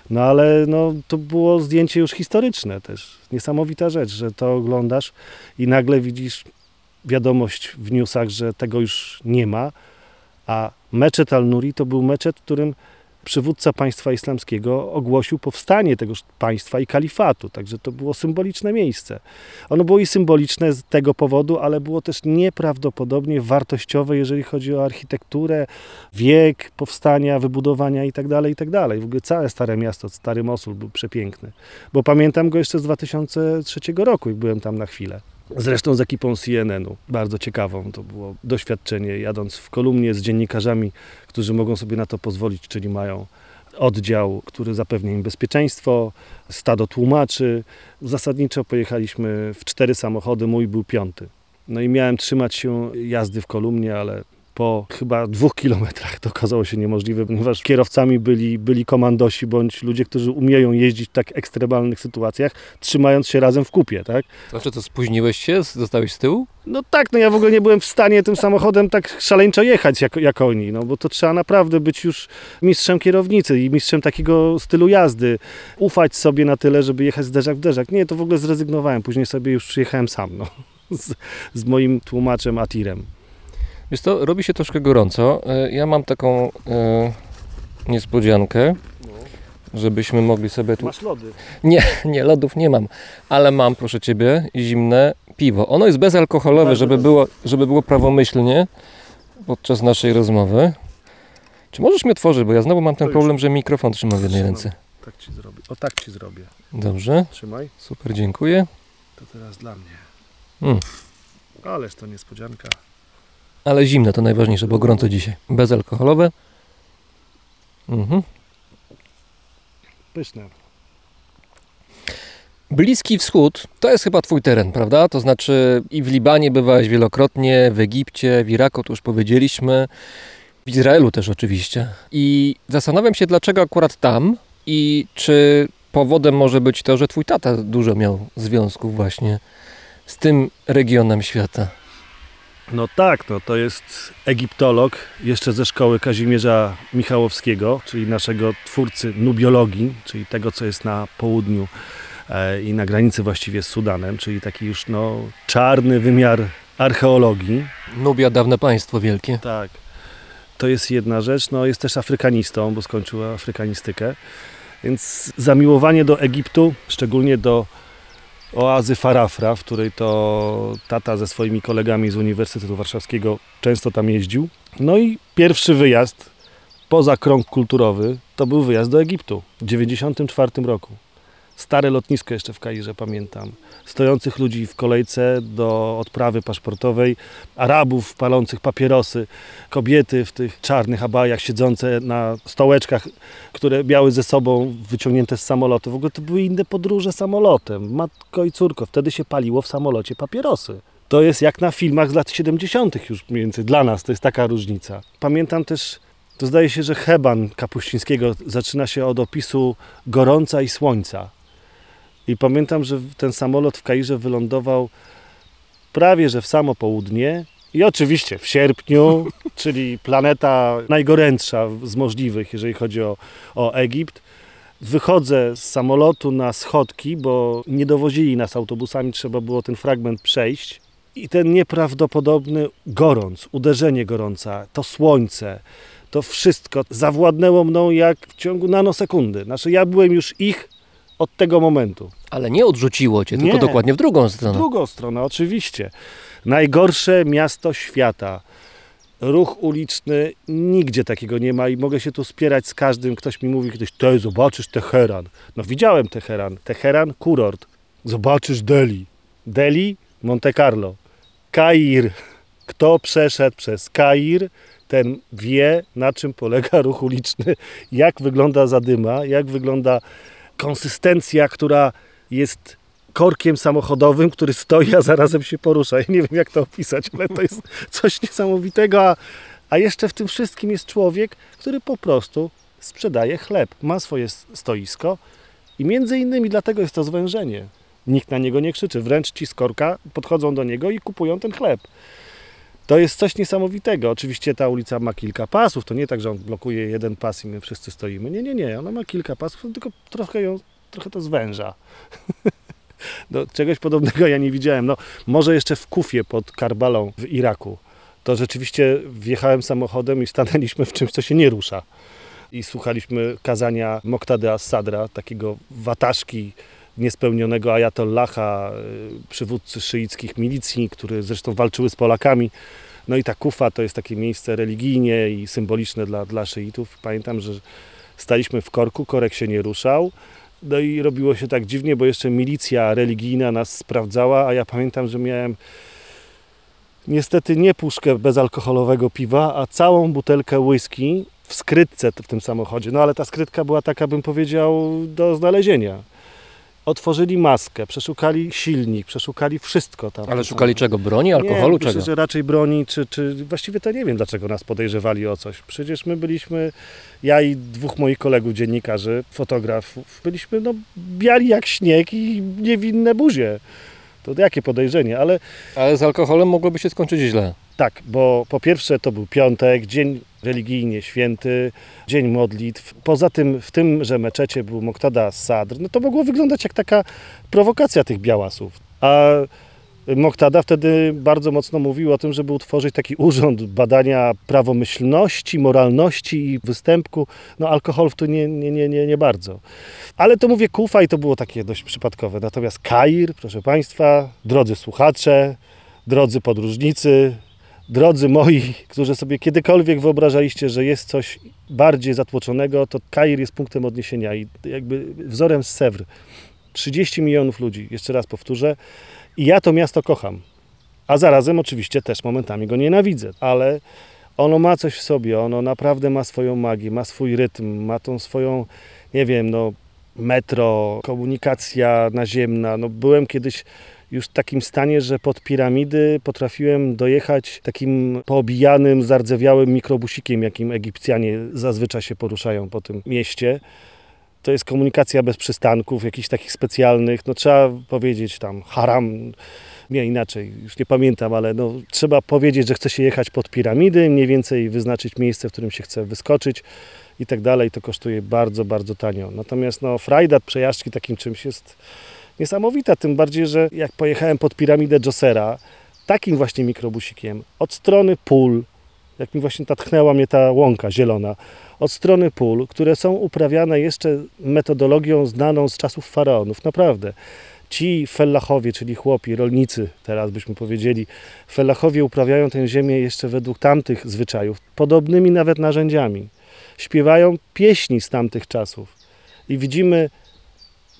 Speaker 4: No ale no, to było zdjęcie już historyczne też. Niesamowita rzecz, że to oglądasz i nagle widzisz wiadomość w newsach, że tego już nie ma, a meczet al-Nuri to był meczet, w którym przywódca państwa islamskiego ogłosił powstanie tegoż państwa i kalifatu, także to było symboliczne miejsce. Ono było i symboliczne z tego powodu, ale było też nieprawdopodobnie wartościowe, jeżeli chodzi o architekturę, wiek powstania, wybudowania itd., itd. W ogóle całe Stare Miasto, Stary Mosul był przepiękny, bo pamiętam go jeszcze z 2003 roku, jak byłem tam na chwilę. Zresztą z ekipą CNN-u. Bardzo ciekawą to było doświadczenie, jadąc w kolumnie z dziennikarzami, którzy mogą sobie na to pozwolić, czyli mają oddział, który zapewnia im bezpieczeństwo, stado tłumaczy. Zasadniczo pojechaliśmy w cztery samochody, mój był piąty. No i miałem trzymać się jazdy w kolumnie, ale po chyba dwóch kilometrach to okazało się niemożliwe, ponieważ kierowcami byli, byli komandosi bądź ludzie, którzy umieją jeździć w tak ekstremalnych sytuacjach, trzymając się razem w kupie, tak?
Speaker 1: Znaczy to spóźniłeś się? Zostałeś z tyłu?
Speaker 4: No tak, no ja w ogóle nie byłem w stanie tym samochodem tak szaleńczo jechać jak, jak oni, no bo to trzeba naprawdę być już mistrzem kierownicy i mistrzem takiego stylu jazdy. Ufać sobie na tyle, żeby jechać z derzak w derzak. Nie, to w ogóle zrezygnowałem. Później sobie już przyjechałem sam, no. [LAUGHS] Z, z moim tłumaczem Atirem.
Speaker 1: Wiesz to robi się troszkę gorąco. E, Ja mam taką e, niespodziankę, żebyśmy mogli sobie tu...
Speaker 4: Masz lody. [LAUGHS]
Speaker 1: Nie, lodów nie mam, ale mam, proszę Ciebie, zimne piwo. Ono jest bezalkoholowe, żeby było, żeby było prawomyślnie podczas naszej rozmowy. Czy możesz mi otworzyć, bo ja znowu mam ten
Speaker 4: już.
Speaker 1: problem, że mikrofon trzymam w jednej
Speaker 4: Trzymam.
Speaker 1: ręce.
Speaker 4: Tak ci zrobię. O tak ci zrobię.
Speaker 1: Dobrze,
Speaker 4: Trzymaj.
Speaker 1: super, dziękuję.
Speaker 4: To teraz dla mnie.
Speaker 1: Mm.
Speaker 4: Ależ to niespodzianka.
Speaker 1: Ale zimne to najważniejsze, bo gorąco dzisiaj. Bezalkoholowe. Mhm.
Speaker 4: Pyszne.
Speaker 1: Bliski Wschód to jest chyba Twój teren, prawda? To znaczy i w Libanie bywałeś wielokrotnie, w Egipcie, w Iraku, to już powiedzieliśmy, w Izraelu też oczywiście. I zastanawiam się, dlaczego akurat tam i czy powodem może być to, że Twój tata dużo miał związków właśnie z tym regionem świata.
Speaker 4: No tak, no to jest egiptolog jeszcze ze szkoły Kazimierza Michałowskiego, czyli naszego twórcy nubiologii, czyli tego, co jest na południu e, i na granicy właściwie z Sudanem, czyli taki już no, czarny wymiar archeologii.
Speaker 1: Nubia, dawne państwo wielkie.
Speaker 4: Tak. To jest jedna rzecz. No, jest też afrykanistą, bo skończył afrykanistykę. Więc zamiłowanie do Egiptu, szczególnie do oazy Farafra, w której to tata ze swoimi kolegami z Uniwersytetu Warszawskiego często tam jeździł. No i pierwszy wyjazd poza krąg kulturowy to był wyjazd do Egiptu w 1994 roku. Stare lotnisko jeszcze w Kairze pamiętam. Stojących ludzi w kolejce do odprawy paszportowej, Arabów palących papierosy, kobiety w tych czarnych abajach siedzące na stołeczkach, które miały ze sobą wyciągnięte z samolotu. W ogóle to były inne podróże samolotem. Matko i córko, wtedy się paliło w samolocie papierosy. To jest jak na filmach z lat 70. już mniej więcej. Dla nas to jest taka różnica. Pamiętam też, to zdaje się, że Heban Kapuścińskiego zaczyna się od opisu gorąca i słońca. I pamiętam, że ten samolot w Kairze wylądował prawie że w samo południe i oczywiście w sierpniu, [LAUGHS] czyli planeta najgorętsza z możliwych, jeżeli chodzi o, o Egipt. Wychodzę z samolotu na schodki, bo nie dowozili nas autobusami, trzeba było ten fragment przejść. I ten nieprawdopodobny gorąc, uderzenie gorąca, to słońce, to wszystko zawładnęło mną jak w ciągu nanosekundy. Znaczy ja byłem już ich od tego momentu.
Speaker 1: Ale nie odrzuciło Cię, tylko
Speaker 4: Nie.
Speaker 1: dokładnie w drugą
Speaker 4: W
Speaker 1: stronę.
Speaker 4: drugą stronę, oczywiście. Najgorsze miasto świata. Ruch uliczny, nigdzie takiego nie ma i mogę się tu spierać z każdym. Ktoś mi mówi kiedyś, ty zobaczysz Teheran. No widziałem Teheran. Teheran, kurort. Zobaczysz Delhi. Delhi, Monte Carlo. Kair. Kto przeszedł przez Kair, ten wie, na czym polega ruch uliczny, jak wygląda zadyma, jak wygląda konsystencja, która jest korkiem samochodowym, który stoi, a zarazem się porusza. Ja nie wiem, jak to opisać, ale to jest coś niesamowitego. A, a jeszcze w tym wszystkim jest człowiek, który po prostu sprzedaje chleb. Ma swoje stoisko i między innymi dlatego jest to zwężenie. Nikt na niego nie krzyczy, wręcz ci z korka podchodzą do niego i kupują ten chleb. To jest coś niesamowitego. Oczywiście ta ulica ma kilka pasów, to nie tak, że on blokuje jeden pas i my wszyscy stoimy. Nie, nie, nie, ona ma kilka pasów, tylko trochę ją, trochę to zwęża. [LAUGHS] No, czegoś podobnego ja nie widziałem. No, może jeszcze w Kufie pod Karbalą w Iraku. To rzeczywiście wjechałem samochodem i stanęliśmy w czymś, co się nie rusza. I słuchaliśmy kazania Moktady As-Sadra, takiego wataszki niespełnionego ajatollaha, y, przywódcy szyickich milicji, który zresztą walczyły z Polakami. No i ta Kufa to jest takie miejsce religijnie i symboliczne dla, dla szyitów. Pamiętam, że staliśmy w korku, korek się nie ruszał. No i robiło się tak dziwnie, bo jeszcze milicja religijna nas sprawdzała, a ja pamiętam, że miałem niestety nie puszkę bezalkoholowego piwa, a całą butelkę whisky w skrytce w tym samochodzie. No ale ta skrytka była taka, bym powiedział, do znalezienia. Otworzyli maskę, przeszukali silnik, przeszukali wszystko tam.
Speaker 1: Ale szukali czego? Broni, alkoholu,
Speaker 4: nie,
Speaker 1: czego?
Speaker 4: Myślę, że raczej broni, czy, czy właściwie to nie wiem, dlaczego nas podejrzewali o coś. Przecież my byliśmy, ja i dwóch moich kolegów dziennikarzy, fotografów, byliśmy no, biali jak śnieg i niewinne buzie. To jakie podejrzenie, ale
Speaker 1: Ale z alkoholem mogłoby się skończyć źle.
Speaker 4: tak, bo po pierwsze to był piątek, dzień religijnie święty, dzień modlitw. Poza tym w tym, że meczecie był Moktada Sadr, no to mogło wyglądać jak taka prowokacja tych białasów. A Moktada wtedy bardzo mocno mówił o tym, żeby utworzyć taki urząd badania prawomyślności, moralności i występku. No alkohol w tu nie, nie, nie, nie, nie bardzo. Ale to mówię Kufa i to było takie dość przypadkowe. Natomiast Kair, proszę Państwa, drodzy słuchacze, drodzy podróżnicy, drodzy moi, którzy sobie kiedykolwiek wyobrażaliście, że jest coś bardziej zatłoczonego, to Kair jest punktem odniesienia i jakby wzorem z Sewr. 30 milionów ludzi, jeszcze raz powtórzę, i ja to miasto kocham. A zarazem oczywiście też momentami go nienawidzę, ale ono ma coś w sobie, ono naprawdę ma swoją magię, ma swój rytm, ma tą swoją, nie wiem, no metro, komunikacja naziemna. No byłem kiedyś już w takim stanie, że pod piramidy potrafiłem dojechać takim poobijanym, zardzewiałym mikrobusikiem, jakim Egipcjanie zazwyczaj się poruszają po tym mieście. To jest komunikacja bez przystanków, jakichś takich specjalnych, no trzeba powiedzieć tam haram, nie inaczej, już nie pamiętam, ale no, trzeba powiedzieć, że chce się jechać pod piramidy, mniej więcej wyznaczyć miejsce, w którym się chce wyskoczyć i tak dalej. To kosztuje bardzo, bardzo tanio. Natomiast no, frajda przejażdżki takim czymś jest niesamowita, tym bardziej, że jak pojechałem pod piramidę Josera, takim właśnie mikrobusikiem, od strony pól, jak mi właśnie tatchnęła mnie ta łąka zielona, od strony pól, które są uprawiane jeszcze metodologią znaną z czasów faraonów, naprawdę. Ci fellachowie, czyli chłopi, rolnicy, teraz byśmy powiedzieli, fellachowie uprawiają tę ziemię jeszcze według tamtych zwyczajów, podobnymi nawet narzędziami. Śpiewają pieśni z tamtych czasów. I widzimy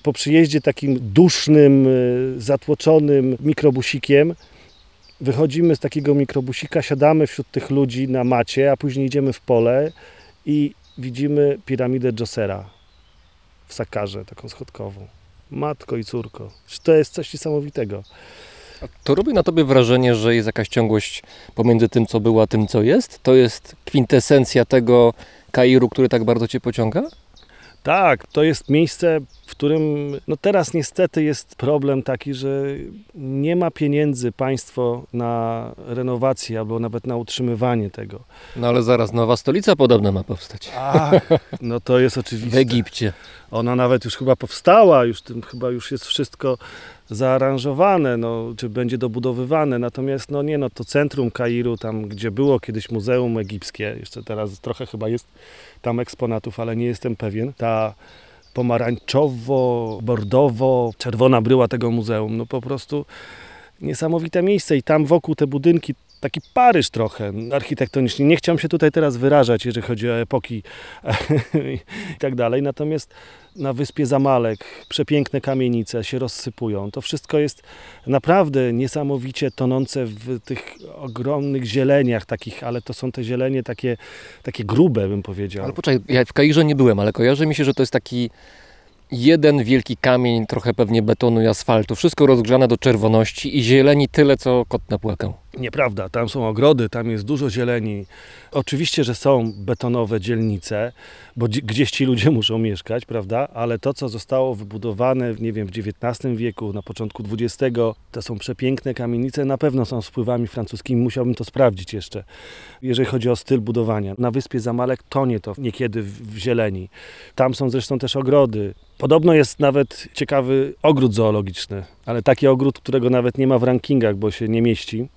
Speaker 4: po przyjeździe takim dusznym, y, zatłoczonym mikrobusikiem, wychodzimy z takiego mikrobusika, siadamy wśród tych ludzi na macie, a później idziemy w pole i widzimy piramidę Josera w Sakarze, taką schodkową. Matko i córko. To jest coś niesamowitego.
Speaker 1: To robi na tobie wrażenie, że jest jakaś ciągłość pomiędzy tym, co było, a tym, co jest? To jest kwintesencja tego Kairu, który tak bardzo cię pociąga?
Speaker 4: Tak, to jest miejsce, w którym no teraz niestety jest problem taki, że nie ma pieniędzy państwo na renowację albo nawet na utrzymywanie tego.
Speaker 1: No ale zaraz nowa stolica podobna ma powstać.
Speaker 4: Ach, [LAUGHS] no to jest
Speaker 1: W
Speaker 4: oczywiste.
Speaker 1: Egipcie.
Speaker 4: Ona nawet już chyba powstała, już tym chyba już jest wszystko zaaranżowane, no, czy będzie dobudowywane. Natomiast no nie, no to centrum Kairu, tam gdzie było kiedyś Muzeum Egipskie, jeszcze teraz trochę chyba jest tam eksponatów, ale nie jestem pewien. Ta pomarańczowo, bordowo, czerwona bryła tego muzeum, no po prostu niesamowite miejsce i tam wokół te budynki, taki Paryż trochę architektonicznie. Nie chciałem się tutaj teraz wyrażać, jeżeli chodzi o epoki [LAUGHS] i tak dalej. Natomiast na wyspie Zamalek przepiękne kamienice się rozsypują. To wszystko jest naprawdę niesamowicie tonące w tych ogromnych zieleniach takich, ale to są te zielenie takie, takie grube, bym powiedział.
Speaker 1: Ale poczekaj, ja w Kairze nie byłem, ale kojarzy mi się, że to jest taki jeden wielki kamień, trochę pewnie betonu i asfaltu. Wszystko rozgrzane do czerwoności i zieleni tyle, co kot napłakał.
Speaker 4: Nieprawda, tam są ogrody, tam jest dużo zieleni. Oczywiście, że są betonowe dzielnice, bo gdzie- gdzieś ci ludzie [LAUGHS] muszą mieszkać, prawda? Ale to, co zostało wybudowane, nie wiem, w XIX wieku, na początku XX, to są przepiękne kamienice, na pewno są z wpływami francuskimi, musiałbym to sprawdzić jeszcze, jeżeli chodzi o styl budowania. Na wyspie Zamalek tonie to niekiedy w zieleni. Tam są zresztą też ogrody. Podobno jest nawet ciekawy ogród zoologiczny, ale taki ogród, którego nawet nie ma w rankingach, bo się nie mieści.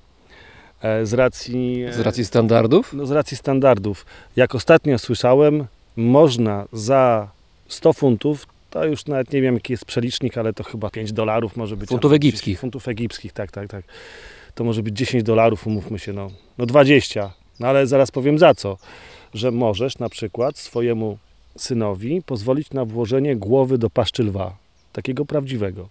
Speaker 4: E, Z racji,
Speaker 1: Z racji standardów?
Speaker 4: no, z racji standardów. Jak ostatnio słyszałem, można za 100 funtów, to już nawet nie wiem jaki jest przelicznik, ale to chyba 5 dolarów może być.
Speaker 1: Funtów
Speaker 4: albo 10
Speaker 1: egipskich.
Speaker 4: Funtów egipskich, tak, tak, tak. To może być 10 dolarów, umówmy się, no, no 20. No ale zaraz powiem za co. Że możesz na przykład swojemu synowi pozwolić na włożenie głowy do paszczy lwa. Takiego prawdziwego.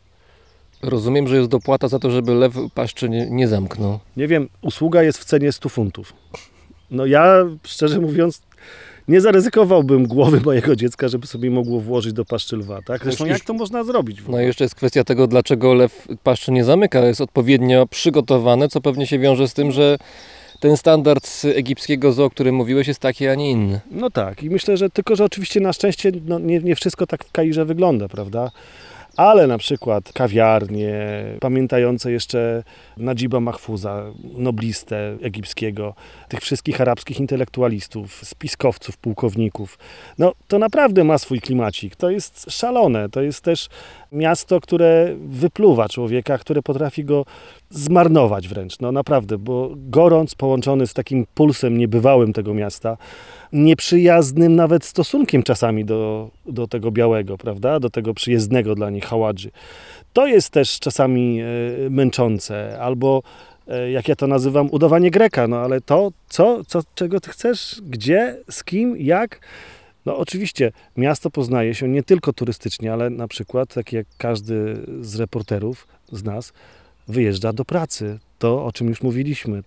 Speaker 1: Rozumiem, że jest dopłata za to, żeby lew paszczy nie, nie zamknął.
Speaker 4: Nie wiem, usługa jest w cenie 100 funtów. No ja, szczerze mówiąc, nie zaryzykowałbym głowy mojego dziecka, żeby sobie mogło włożyć do paszczy lwa, tak? Zresztą jak to można zrobić?
Speaker 1: No i jeszcze jest kwestia tego, dlaczego lew paszczy nie zamyka. Jest odpowiednio przygotowane, co pewnie się wiąże z tym, że ten standard z egipskiego zoo, o którym mówiłeś, jest taki, a nie inny.
Speaker 4: No tak, i myślę, że tylko, że oczywiście na szczęście no, nie, nie wszystko tak w Kairze wygląda, prawda? Ale na przykład kawiarnie, pamiętające jeszcze Nadziba Mahfuza, noblistę egipskiego, tych wszystkich arabskich intelektualistów, spiskowców, pułkowników, no to naprawdę ma swój klimacik. To jest szalone, to jest też miasto, które wypluwa człowieka, które potrafi go zmarnować wręcz, no naprawdę, bo gorąc połączony z takim pulsem niebywałym tego miasta, nieprzyjaznym nawet stosunkiem czasami do, do tego białego, prawda, do tego przyjezdnego dla nich haładży. To jest też czasami e, męczące, albo e, jak ja to nazywam, udawanie Greka, no ale to, co, co, czego ty chcesz, gdzie, z kim, jak, no oczywiście miasto poznaje się nie tylko turystycznie, ale na przykład, tak jak każdy z reporterów, z nas, wyjeżdża do pracy. To, o czym już mówiliśmy.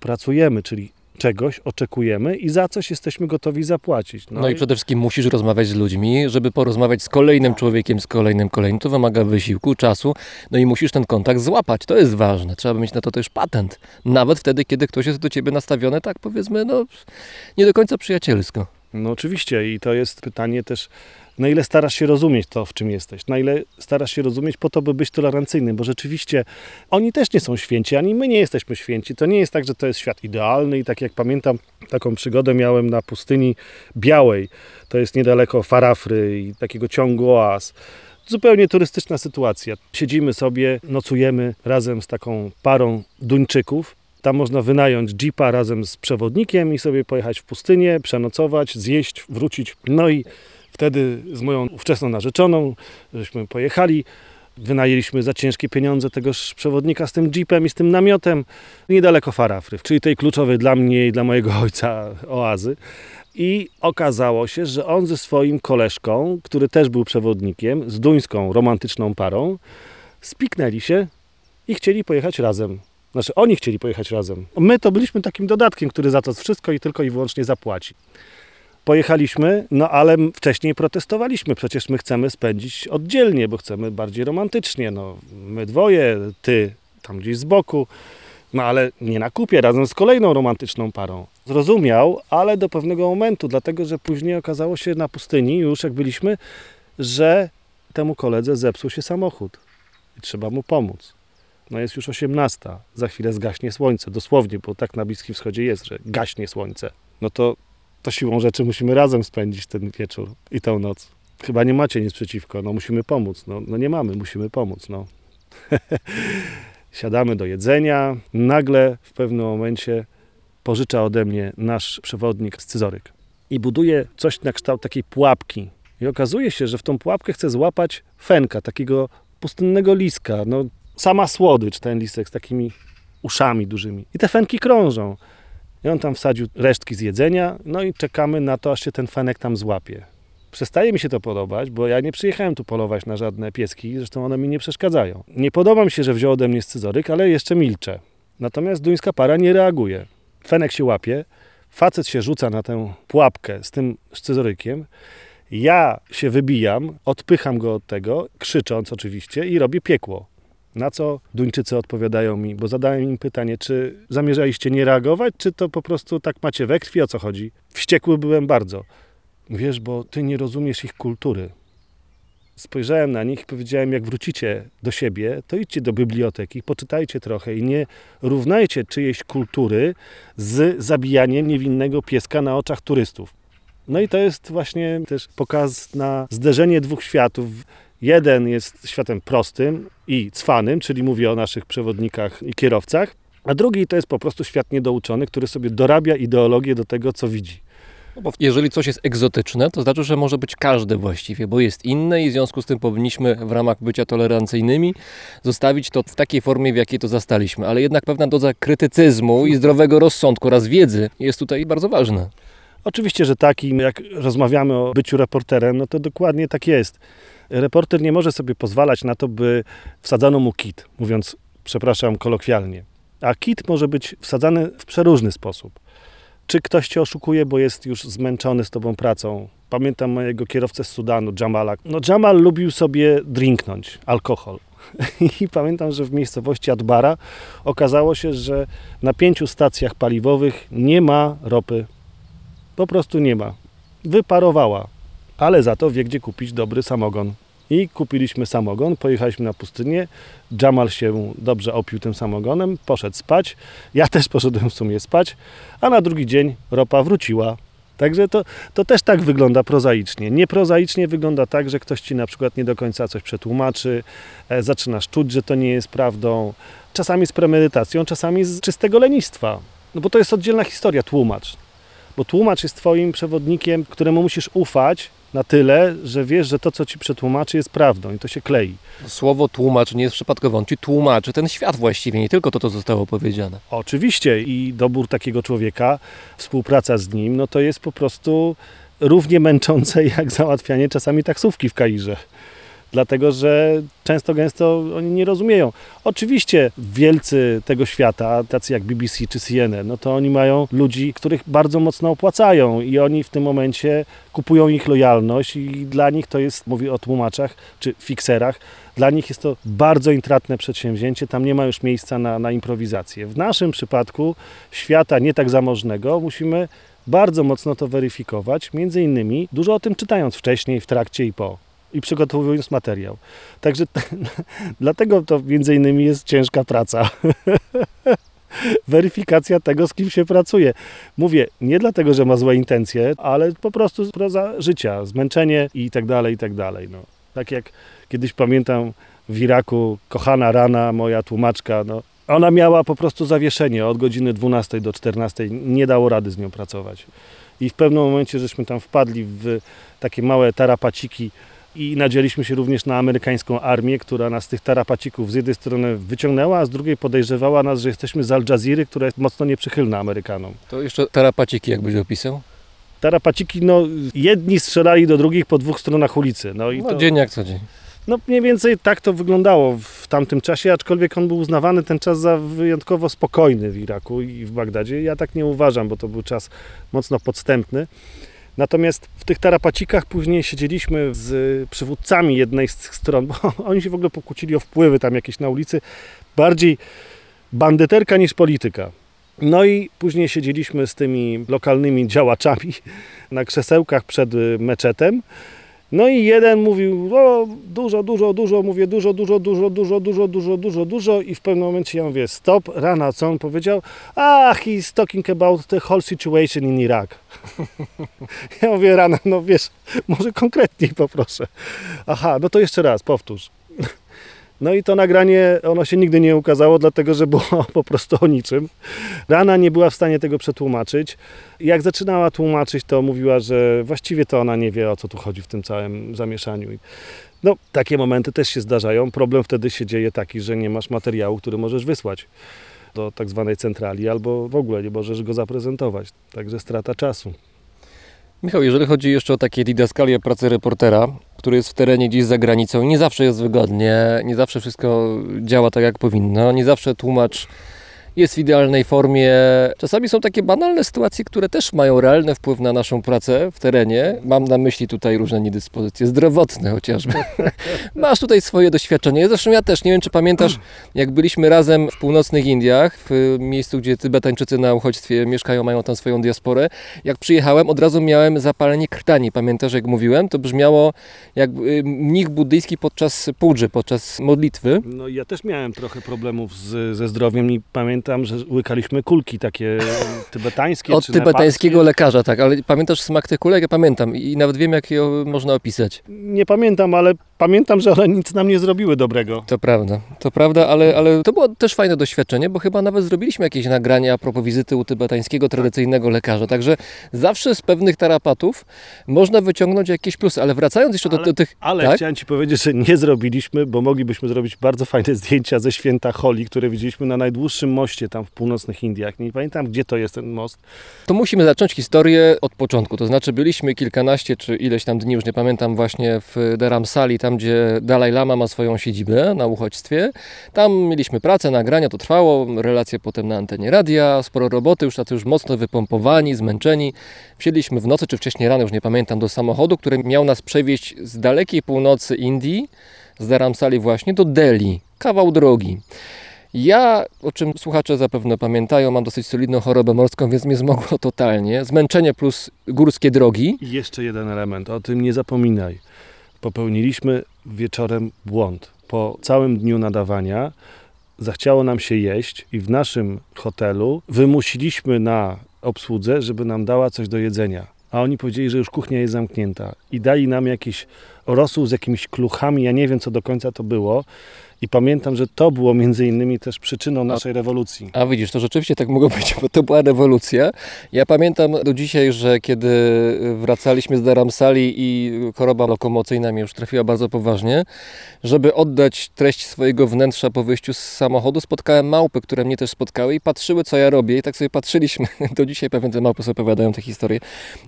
Speaker 4: Pracujemy, czyli czegoś oczekujemy i za coś jesteśmy gotowi zapłacić.
Speaker 1: No, i przede wszystkim musisz rozmawiać z ludźmi, żeby porozmawiać z kolejnym człowiekiem, z kolejnym, kolejnym. To wymaga wysiłku, czasu, no i musisz ten kontakt złapać. To jest ważne. Trzeba mieć na to też patent. Nawet wtedy, kiedy ktoś jest do ciebie nastawiony, tak powiedzmy, no nie do końca przyjacielsko.
Speaker 4: No oczywiście i to jest pytanie też, na ile starasz się rozumieć to, w czym jesteś, na ile starasz się rozumieć po to, by być tolerancyjnym, bo rzeczywiście oni też nie są święci, ani my nie jesteśmy święci. To nie jest tak, że to jest świat idealny i tak jak pamiętam, taką przygodę miałem na pustyni Białej, to jest niedaleko Farafry i takiego ciągu oaz. Zupełnie turystyczna sytuacja. Siedzimy sobie, nocujemy razem z taką parą Duńczyków. Tam można wynająć jeepa razem z przewodnikiem i sobie pojechać w pustynię, przenocować, zjeść, wrócić. No i wtedy z moją ówczesną narzeczoną żeśmy pojechali. Wynajęliśmy za ciężkie pieniądze tegoż przewodnika z tym jeepem i z tym namiotem niedaleko Farafry, czyli tej kluczowej dla mnie i dla mojego ojca oazy. I okazało się, że on ze swoim koleżką, który też był przewodnikiem, z duńską romantyczną parą, spiknęli się i chcieli pojechać razem. Znaczy, oni chcieli pojechać razem. My to byliśmy takim dodatkiem, który za to wszystko i tylko i wyłącznie zapłaci. Pojechaliśmy, no ale wcześniej protestowaliśmy. Przecież my chcemy spędzić oddzielnie, bo chcemy bardziej romantycznie. No, my dwoje, ty tam gdzieś z boku. No ale nie na kupie, razem z kolejną romantyczną parą. Zrozumiał, ale do pewnego momentu, dlatego że później okazało się na pustyni, już jak byliśmy, że temu koledze zepsuł się samochód i trzeba mu pomóc. No jest już 18, za chwilę zgaśnie słońce, dosłownie, bo tak na Bliskim Wschodzie jest, że gaśnie słońce. No to, to siłą rzeczy musimy razem spędzić ten wieczór i tę noc. Chyba nie macie nic przeciwko, no musimy pomóc. No, no nie mamy, musimy pomóc, no. [LAUGHS] Siadamy do jedzenia, nagle w pewnym momencie pożycza ode mnie nasz przewodnik scyzoryk i buduje coś na kształt takiej pułapki. I okazuje się, że w tą pułapkę chce złapać fenka, takiego pustynnego liska. No, sama słodycz, ten lisek z takimi uszami dużymi. I te fenki krążą. I on tam wsadził resztki z jedzenia, no i czekamy na to, aż się ten fenek tam złapie. Przestaje mi się to podobać, bo ja nie przyjechałem tu polować na żadne pieski, zresztą one mi nie przeszkadzają. Nie podoba mi się, że wziął ode mnie scyzoryk, ale jeszcze milczę. Natomiast duńska para nie reaguje. Fenek się łapie, facet się rzuca na tę pułapkę z tym scyzorykiem, ja się wybijam, odpycham go od tego, krzycząc oczywiście i robię piekło. Na co Duńczycy odpowiadają mi, bo zadałem im pytanie, czy zamierzaliście nie reagować, czy to po prostu tak macie we krwi, o co chodzi? Wściekły byłem bardzo. Wiesz, bo ty nie rozumiesz ich kultury. Spojrzałem na nich i powiedziałem, jak wrócicie do siebie, to idźcie do biblioteki, poczytajcie trochę i nie równajcie czyjejś kultury z zabijaniem niewinnego pieska na oczach turystów. No i to jest właśnie też pokaz na zderzenie dwóch światów. Jeden jest światem prostym i cwanym, czyli mówię o naszych przewodnikach i kierowcach, a drugi to jest po prostu świat niedouczony, który sobie dorabia ideologię do tego, co widzi.
Speaker 1: No bo jeżeli coś jest egzotyczne, to znaczy, że może być każde właściwie, bo jest inne i w związku z tym powinniśmy w ramach bycia tolerancyjnymi zostawić to w takiej formie, w jakiej to zastaliśmy. Ale jednak pewna doza krytycyzmu i zdrowego rozsądku oraz wiedzy jest tutaj bardzo ważna.
Speaker 4: Oczywiście, że tak i jak rozmawiamy o byciu reporterem, no to dokładnie tak jest. Reporter nie może sobie pozwalać na to, by wsadzano mu kit, mówiąc, przepraszam, kolokwialnie. A kit może być wsadzany w przeróżny sposób. Czy ktoś cię oszukuje, bo jest już zmęczony z tobą pracą? Pamiętam mojego kierowcę z Sudanu, Jamala. No Jamal lubił sobie drinknąć alkohol. [LAUGHS] I pamiętam, że w miejscowości Adbara okazało się, że na pięciu stacjach paliwowych nie ma ropy po prostu nie ma. Wyparowała, ale za to wie, gdzie kupić dobry samogon. I kupiliśmy samogon, pojechaliśmy na pustynię. Jamal się dobrze opił tym samogonem, poszedł spać. Ja też poszedłem w sumie spać, a na drugi dzień ropa wróciła. Także to, to też tak wygląda prozaicznie. Nieprozaicznie wygląda tak, że ktoś ci na przykład nie do końca coś przetłumaczy, e, zaczynasz czuć, że to nie jest prawdą. Czasami z premedytacją, czasami z czystego lenistwa. No bo to jest oddzielna historia, tłumacz bo tłumacz jest twoim przewodnikiem, któremu musisz ufać na tyle, że wiesz, że to, co ci przetłumaczy, jest prawdą i to się klei.
Speaker 1: Słowo tłumacz nie jest przypadkowe, on ci tłumaczy ten świat właściwie, nie tylko to, co zostało powiedziane.
Speaker 4: Oczywiście i dobór takiego człowieka, współpraca z nim, no to jest po prostu równie męczące [LAUGHS] jak załatwianie czasami taksówki w Kairze. Dlatego, że często gęsto oni nie rozumieją. Oczywiście wielcy tego świata, tacy jak BBC czy CNN, no to oni mają ludzi, których bardzo mocno opłacają i oni w tym momencie kupują ich lojalność i dla nich to jest, mówię o tłumaczach czy fikserach, dla nich jest to bardzo intratne przedsięwzięcie, tam nie ma już miejsca na, na improwizację. W naszym przypadku świata nie tak zamożnego musimy bardzo mocno to weryfikować, między innymi dużo o tym czytając wcześniej, w trakcie i po i przygotowując materiał. Także [LAUGHS] dlatego to między innymi jest ciężka praca. [LAUGHS] Weryfikacja tego, z kim się pracuje. Mówię, nie dlatego, że ma złe intencje, ale po prostu proza życia, zmęczenie i tak dalej, i tak dalej. No. Tak jak kiedyś pamiętam w Iraku, kochana rana, moja tłumaczka, no, ona miała po prostu zawieszenie od godziny 12 do 14, nie dało rady z nią pracować. I w pewnym momencie żeśmy tam wpadli w takie małe tarapaciki, i nadzieliśmy się również na amerykańską armię, która nas z tych tarapacików z jednej strony wyciągnęła, a z drugiej podejrzewała nas, że jesteśmy z Al Jazeera, która jest mocno nieprzychylna Amerykanom.
Speaker 1: To jeszcze tarapaciki, jakbyś opisał?
Speaker 4: Tarapaciki, no jedni strzelali do drugich po dwóch stronach ulicy. No, i
Speaker 1: No,
Speaker 4: to,
Speaker 1: dzień jak co dzień.
Speaker 4: no mniej więcej tak to wyglądało w tamtym czasie, aczkolwiek on był uznawany ten czas za wyjątkowo spokojny w Iraku i w Bagdadzie. Ja tak nie uważam, bo to był czas mocno podstępny. Natomiast w tych tarapacikach później siedzieliśmy z przywódcami jednej z stron, bo [LAUGHS] oni się w ogóle pokłócili o wpływy tam jakieś na ulicy. Bardziej bandyterka niż polityka. No i później siedzieliśmy z tymi lokalnymi działaczami [LAUGHS] na krzesełkach przed meczetem. No i jeden mówił, o dużo, dużo, dużo, mówię dużo, dużo, dużo, dużo, dużo, dużo, dużo, dużo i w pewnym momencie ja mówię stop, rana, co on powiedział? Ah, he's talking about the whole situation in Iraq. [LAUGHS] Ja mówię rana, no wiesz, może konkretniej poproszę. Aha, no to jeszcze raz, powtórz. No i to nagranie, ono się nigdy nie ukazało, dlatego że było [LAUGHS] po prostu o niczym. Rana nie była w stanie tego przetłumaczyć. Jak zaczynała tłumaczyć, to mówiła, że właściwie to ona nie wie, o co tu chodzi w tym całym zamieszaniu. No, takie momenty też się zdarzają. Problem wtedy się dzieje taki, że nie masz materiału, który możesz wysłać do tak zwanej centrali, albo w ogóle nie możesz go zaprezentować. Także strata czasu.
Speaker 1: Michał, jeżeli chodzi jeszcze o takie didaskalie pracy reportera, który jest w terenie gdzieś za granicą, nie zawsze jest wygodnie, nie zawsze wszystko działa tak jak powinno, nie zawsze tłumacz jest w idealnej formie. Czasami są takie banalne sytuacje, które też mają realny wpływ na naszą pracę w terenie. Mam na myśli tutaj różne niedyspozycje zdrowotne chociażby. [LAUGHS] Masz tutaj swoje doświadczenie. Zresztą ja też, nie wiem czy pamiętasz, jak byliśmy razem w północnych Indiach, w miejscu, gdzie Tybetańczycy na uchodźstwie mieszkają, mają tam swoją diasporę. Jak przyjechałem, od razu miałem zapalenie krtani. Pamiętasz, jak mówiłem? To brzmiało jak y, mnich buddyjski podczas pudży, podczas modlitwy.
Speaker 4: No ja też miałem trochę problemów z, ze zdrowiem i pamiętam, że łykaliśmy kulki takie tybetańskie
Speaker 1: Od tybetańskiego
Speaker 4: nepalskie.
Speaker 1: lekarza, tak, ale pamiętasz smak tych kulek? Ja pamiętam i nawet wiem, jak je można opisać.
Speaker 4: Nie pamiętam, ale pamiętam, że one nic nam nie zrobiły dobrego.
Speaker 1: To prawda, to prawda, ale, ale to było też fajne doświadczenie, bo chyba nawet zrobiliśmy jakieś nagrania a propos wizyty u tybetańskiego tradycyjnego lekarza, także zawsze z pewnych tarapatów można wyciągnąć jakieś plusy, ale wracając jeszcze do,
Speaker 4: Ale-
Speaker 1: do tych...
Speaker 4: Ale
Speaker 1: tak?
Speaker 4: chciałem Ci powiedzieć, że nie zrobiliśmy, bo moglibyśmy zrobić bardzo fajne zdjęcia ze święta Holi, które widzieliśmy na najdłuższym moście tam w północnych Indiach. Nie pamiętam, gdzie to jest ten most.
Speaker 1: To musimy zacząć historię od początku. To znaczy, byliśmy kilkanaście czy ileś tam dni, już nie pamiętam, właśnie w Dharamsali, tam gdzie Dalaj Lama ma swoją siedzibę na uchodźstwie. Tam mieliśmy pracę, nagrania, to trwało, relacje potem na antenie radia, sporo roboty, już tacy już mocno wypompowani, zmęczeni. Wsiedliśmy w nocy czy wcześniej rano, już nie pamiętam, do samochodu, który miał nas przewieźć z dalekiej północy Indii, z Dharamsali właśnie, do Delhi. Kawał drogi. Ja, o czym słuchacze zapewne pamiętają, mam dosyć solidną chorobę morską, więc mnie zmogło [LAUGHS] totalnie. Zmęczenie plus górskie drogi.
Speaker 4: I jeszcze jeden element, o tym nie zapominaj. Popełniliśmy wieczorem błąd. Po całym dniu nadawania zachciało nam się jeść i w naszym hotelu wymusiliśmy na obsłudze, żeby nam dała coś do jedzenia. A oni powiedzieli, że już kuchnia jest zamknięta i dali nam jakiś rosół z jakimiś kluchami, ja nie wiem co do końca to było. I pamiętam, że to było między innymi też przyczyną naszej rewolucji.
Speaker 1: A widzisz, to rzeczywiście tak mogło [LAUGHS] być, bo to była rewolucja. Ja pamiętam do dzisiaj, że kiedy wracaliśmy z Dharamsali i choroba lokomocyjna mnie już trafiła bardzo poważnie, żeby oddać treść swojego wnętrza po wyjściu z samochodu, spotkałem małpy, które mnie też spotkały i patrzyły, co ja robię. I tak sobie patrzyliśmy. [LAUGHS] Do dzisiaj pewnie te małpy sobie opowiadają te historie.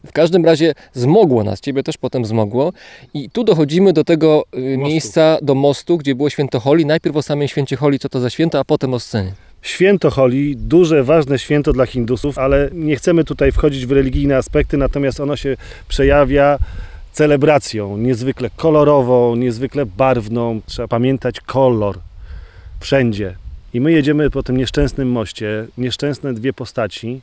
Speaker 1: W każdym razie zmogło nas, ciebie też potem zmogło. I tu dochodzimy do tego y,
Speaker 4: Mostu.
Speaker 1: miejsca, do mostu, gdzie było święto Holi. Najpierw o samym święcie Holi, co to za święto, a potem o scenie.
Speaker 4: Święto Holi, duże, ważne święto dla Hindusów, ale nie chcemy tutaj wchodzić w religijne aspekty, natomiast ono się przejawia celebracją niezwykle kolorową, niezwykle barwną. Trzeba pamiętać kolor wszędzie. I my jedziemy po tym nieszczęsnym moście, nieszczęsne dwie postaci,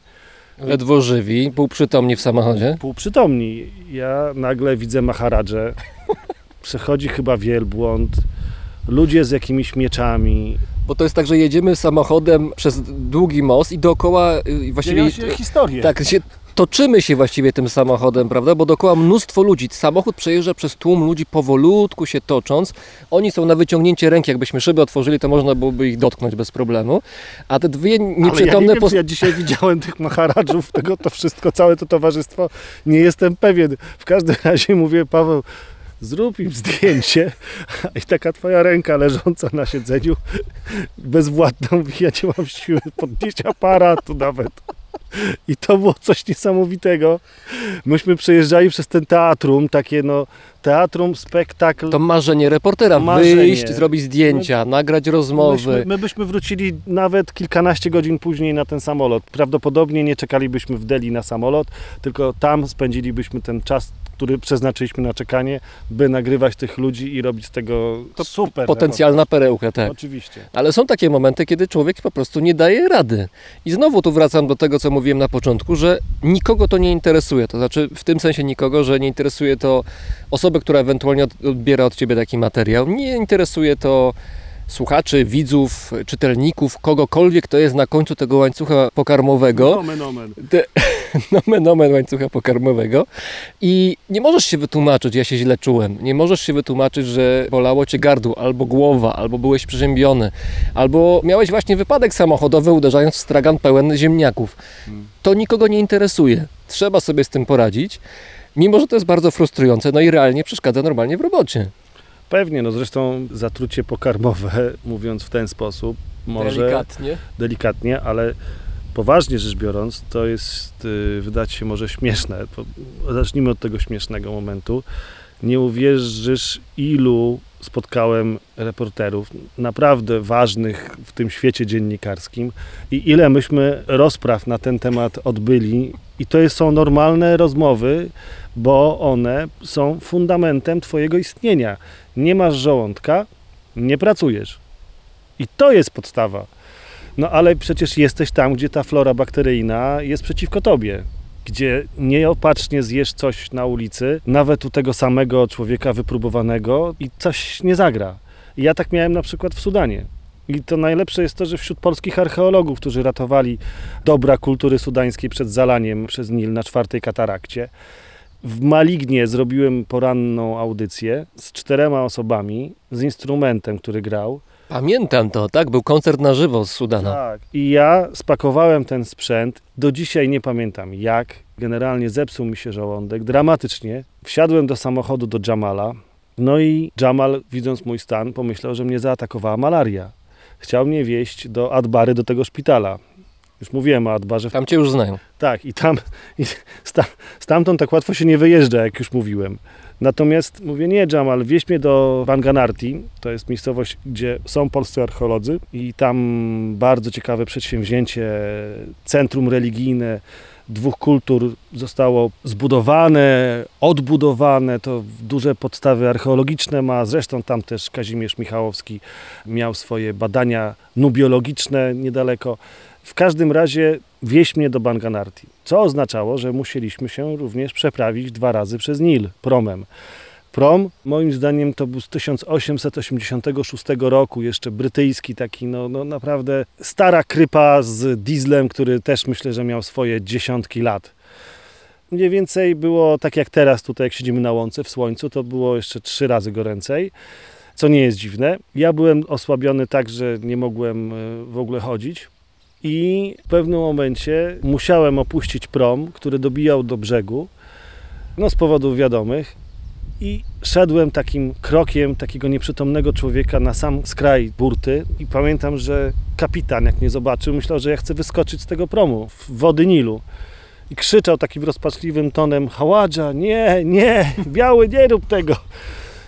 Speaker 1: Ledwo żywi, półprzytomni w samochodzie.
Speaker 4: półprzytomni. Ja nagle widzę Maharadżę, [LAUGHS] przechodzi chyba wielbłąd, ludzie z jakimiś mieczami.
Speaker 1: Bo to jest tak, że jedziemy samochodem przez długi most i dookoła y, właściwie...
Speaker 4: Dzieją się historie.
Speaker 1: Tak, się, toczymy się właściwie tym samochodem, prawda? Bo dookoła mnóstwo ludzi. Samochód przejeżdża przez tłum ludzi powolutku się tocząc. Oni są na wyciągnięcie ręki. Jakbyśmy szyby otworzyli, to można byłoby ich dotknąć bez problemu. A te dwie
Speaker 4: Ale ja
Speaker 1: nieprzytomne...
Speaker 4: nie wiem, ja dzisiaj widziałem tych maharadżów, tego to wszystko, całe to towarzystwo. Nie jestem pewien. W każdym razie mówię, Paweł, zrób im zdjęcie. [LAUGHS] I taka twoja ręka leżąca na siedzeniu, bezwładna, mówi, ja nie mam siły podnieść aparatu nawet. I to było coś niesamowitego. Myśmy przejeżdżali przez ten teatrum, takie no, teatrum, spektakl.
Speaker 1: To marzenie reportera.
Speaker 4: Marzenie.
Speaker 1: Wyjść, zrobić zdjęcia, nagrać rozmowy.
Speaker 4: Myśmy, my byśmy wrócili nawet kilkanaście godzin później na ten samolot. Prawdopodobnie nie czekalibyśmy w Delhi na samolot, tylko tam spędzilibyśmy ten czas, który przeznaczyliśmy na czekanie, by nagrywać tych ludzi i robić z tego
Speaker 1: To
Speaker 4: super.
Speaker 1: Potencjalna perełka,
Speaker 4: reportaż.
Speaker 1: tak.
Speaker 4: Oczywiście.
Speaker 1: Ale są takie momenty, kiedy człowiek po prostu nie daje rady. I znowu tu wracam do tego, co mówiłem na początku, że nikogo to nie interesuje. To znaczy, w tym sensie nikogo, że nie interesuje to osoby, która ewentualnie od- odbiera od ciebie taki materiał. Nie interesuje to słuchaczy, widzów, czytelników, kogokolwiek, kto jest na końcu tego łańcucha pokarmowego.
Speaker 4: Nomen, omen.
Speaker 1: Te, [LAUGHS] nomen omen łańcucha pokarmowego i nie możesz się wytłumaczyć, ja się źle czułem, nie możesz się wytłumaczyć, że bolało cię gardło, albo głowa, albo byłeś przeziębiony, albo miałeś właśnie wypadek samochodowy uderzając w stragan pełen ziemniaków. To nikogo nie interesuje. Trzeba sobie z tym poradzić, mimo że to jest bardzo frustrujące, no i realnie przeszkadza normalnie w robocie.
Speaker 4: Pewnie, no zresztą zatrucie pokarmowe, [LAUGHS] mówiąc w ten sposób, może
Speaker 1: Delikatnie.
Speaker 4: delikatnie, ale poważnie rzecz biorąc, to jest, y, wydać się może śmieszne. Zacznijmy od tego śmiesznego momentu. Nie uwierzysz, ilu spotkałem reporterów naprawdę ważnych w tym świecie dziennikarskim i ile myśmy rozpraw na ten temat odbyli. I to są normalne rozmowy, bo one są fundamentem Twojego istnienia. Nie masz żołądka, nie pracujesz. I to jest podstawa. No ale przecież jesteś tam, gdzie ta flora bakteryjna jest przeciwko tobie. Gdzie nieopatrznie zjesz coś na ulicy, nawet u tego samego człowieka wypróbowanego i coś nie zagra. Ja tak miałem na przykład w Sudanie. I to najlepsze jest to, że wśród polskich archeologów, którzy ratowali dobra kultury sudańskiej przed zalaniem przez Nil na czwartej katarakcie, w Malignie zrobiłem poranną audycję z czterema osobami, z instrumentem, który grał.
Speaker 1: Pamiętam to, tak? Był koncert na żywo z Sudana.
Speaker 4: Tak. I ja spakowałem ten sprzęt. Do dzisiaj nie pamiętam jak. Generalnie zepsuł mi się żołądek dramatycznie. Wsiadłem do samochodu do Jamala. No i Jamal, widząc mój stan, pomyślał, że mnie zaatakowała malaria. Chciał mnie wieźć do Adbary, do tego szpitala. Już mówiłem o Adbarze.
Speaker 1: Tam cię już znają.
Speaker 4: Tak, i tam i sta, stamtąd tak łatwo się nie wyjeżdża, jak już mówiłem. Natomiast mówię, nie Jamal, wieź mnie do Banganarti, to jest miejscowość, gdzie są polscy archeolodzy i tam bardzo ciekawe przedsięwzięcie, centrum religijne dwóch kultur zostało zbudowane, odbudowane, to duże podstawy archeologiczne ma, zresztą tam też Kazimierz Michałowski miał swoje badania nubiologiczne niedaleko. W każdym razie wieź mnie do Banganarti, co oznaczało, że musieliśmy się również przeprawić dwa razy przez Nil promem. Prom, moim zdaniem, to był z 1886 roku, jeszcze brytyjski, taki no, no naprawdę stara krypa z dieslem, który też myślę, że miał swoje dziesiątki lat. Mniej więcej było tak jak teraz, tutaj jak siedzimy na łące w słońcu, to było jeszcze trzy razy goręcej, co nie jest dziwne. Ja byłem osłabiony tak, że nie mogłem e, w ogóle chodzić. I w pewnym momencie musiałem opuścić prom, który dobijał do brzegu, no z powodów wiadomych. I szedłem takim krokiem takiego nieprzytomnego człowieka na sam skraj burty. I pamiętam, że kapitan, jak mnie zobaczył, myślał, że ja chcę wyskoczyć z tego promu w wody Nilu. I krzyczał takim rozpaczliwym tonem: Haładża, nie, nie, biały, nie rób tego.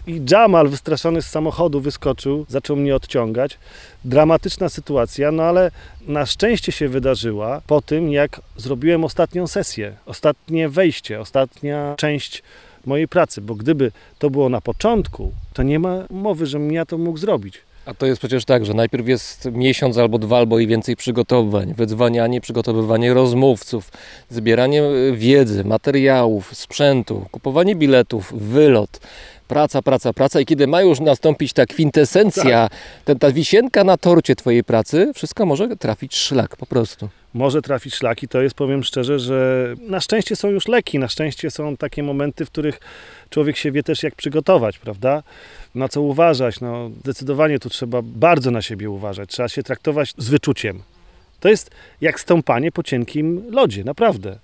Speaker 4: I Jamal, wystraszony z samochodu, wyskoczył, zaczął mnie odciągać. Dramatyczna sytuacja, no ale na szczęście się wydarzyła po tym, jak zrobiłem ostatnią sesję, ostatnie wejście, ostatnia część mojej pracy, bo gdyby to było na początku, to nie ma mowy, żebym ja to mógł zrobić.
Speaker 1: A to jest przecież tak, że najpierw jest miesiąc albo dwa, albo i więcej przygotowań, wydzwanianie, przygotowywanie rozmówców, zbieranie y, wiedzy, materiałów, sprzętu, kupowanie biletów, wylot, praca, praca, praca i kiedy ma już nastąpić ta kwintesencja, ten, ta wisienka na torcie Twojej pracy, wszystko może trafić szlak po prostu.
Speaker 4: Może trafić szlaki, to jest, powiem szczerze, że na szczęście są już leki, na szczęście są takie momenty, w których człowiek się wie też jak przygotować, prawda? Na co uważać, no zdecydowanie tu trzeba bardzo na siebie uważać, trzeba się traktować z wyczuciem. To jest jak stąpanie po cienkim lodzie, naprawdę.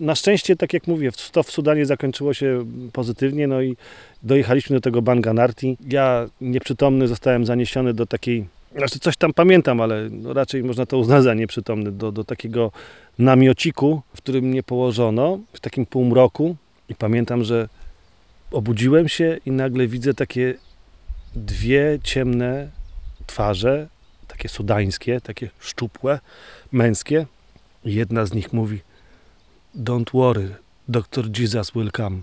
Speaker 4: Na szczęście, tak jak mówię, to w Sudanie zakończyło się pozytywnie, no i dojechaliśmy do tego Banganarti. Ja nieprzytomny zostałem zaniesiony do takiej, znaczy coś tam pamiętam, ale no raczej można to uznać za nieprzytomny, do, do takiego namiociku, w którym mnie położono, w takim półmroku i pamiętam, że obudziłem się i nagle widzę takie dwie ciemne twarze, takie sudańskie, takie szczupłe, męskie. Jedna z nich mówi: Don't worry, Dr. Jesus will come.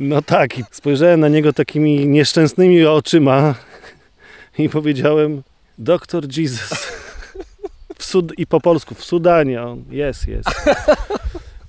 Speaker 4: No tak, i spojrzałem na niego takimi nieszczęsnymi oczyma i powiedziałem: Dr. Jesus. W Sud- I po polsku, w Sudanie. On, jest, jest.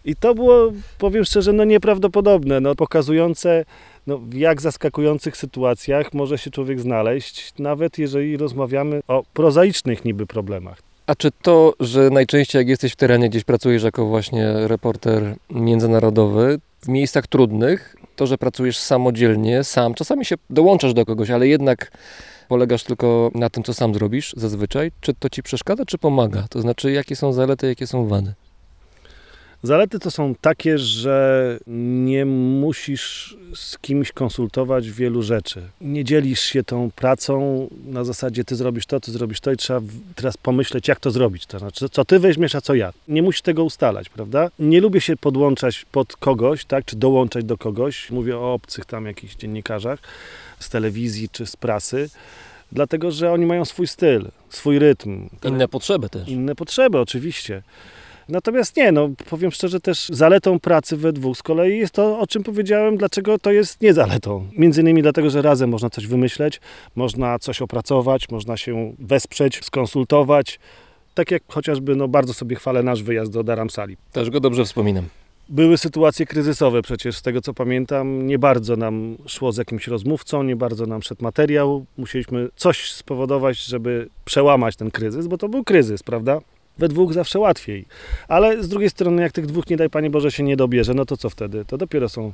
Speaker 4: I to było, powiem szczerze, no nieprawdopodobne, no, pokazujące, no, w jak zaskakujących sytuacjach może się człowiek znaleźć, nawet jeżeli rozmawiamy o prozaicznych niby problemach.
Speaker 1: A czy to, że najczęściej jak jesteś w terenie, gdzieś pracujesz jako właśnie reporter międzynarodowy, w miejscach trudnych, to, że pracujesz samodzielnie, sam, czasami się dołączasz do kogoś, ale jednak polegasz tylko na tym, co sam zrobisz zazwyczaj, czy to ci przeszkadza, czy pomaga? To znaczy, jakie są zalety, jakie są wady?
Speaker 4: Zalety to są takie, że nie musisz z kimś konsultować wielu rzeczy. Nie dzielisz się tą pracą na zasadzie ty zrobisz to, ty zrobisz to i trzeba teraz pomyśleć, jak to zrobić. To znaczy, co ty weźmiesz, a co ja. Nie musisz tego ustalać, prawda? Nie lubię się podłączać pod kogoś, tak, czy dołączać do kogoś. Mówię o obcych tam jakichś dziennikarzach z telewizji czy z prasy. Dlatego, że oni mają swój styl, swój rytm.
Speaker 1: Inne potrzeby też.
Speaker 4: Inne potrzeby, oczywiście. Natomiast nie, no powiem szczerze, też zaletą pracy we dwóch z kolei jest to, o czym powiedziałem, dlaczego to jest nie zaletą. Między innymi dlatego, że razem można coś wymyśleć, można coś opracować, można się wesprzeć, skonsultować. Tak jak chociażby, no bardzo sobie chwalę nasz wyjazd do Daramsali.
Speaker 1: Też go dobrze wspominam.
Speaker 4: Były sytuacje kryzysowe przecież, z tego co pamiętam. Nie bardzo nam szło z jakimś rozmówcą, nie bardzo nam szedł materiał. Musieliśmy coś spowodować, żeby przełamać ten kryzys, bo to był kryzys, prawda? We dwóch zawsze łatwiej. Ale z drugiej strony, jak tych dwóch, nie daj Panie Boże, się nie dobierze, no to co wtedy? To dopiero są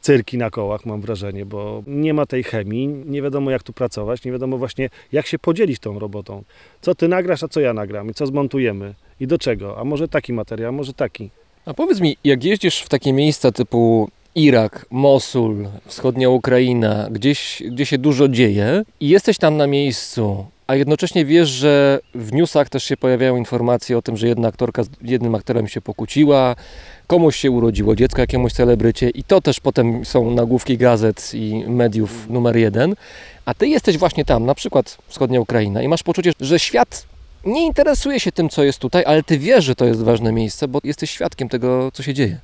Speaker 4: cyrki na kołach, mam wrażenie, bo nie ma tej chemii, nie wiadomo jak tu pracować, nie wiadomo właśnie jak się podzielić tą robotą. Co Ty nagrasz, a co ja nagram i co zmontujemy i do czego? A może taki materiał, a może taki?
Speaker 1: A powiedz mi, jak jeździsz w takie miejsca typu Irak, Mosul, wschodnia Ukraina, gdzieś, gdzie się dużo dzieje i jesteś tam na miejscu, a jednocześnie wiesz, że w newsach też się pojawiają informacje o tym, że jedna aktorka z jednym aktorem się pokłóciła, komuś się urodziło dziecko, jakiemuś celebrycie i to też potem są nagłówki gazet i mediów numer jeden, a ty jesteś właśnie tam, na przykład wschodnia Ukraina i masz poczucie, że świat nie interesuje się tym, co jest tutaj, ale ty wiesz, że to jest ważne miejsce, bo jesteś świadkiem tego, co się dzieje.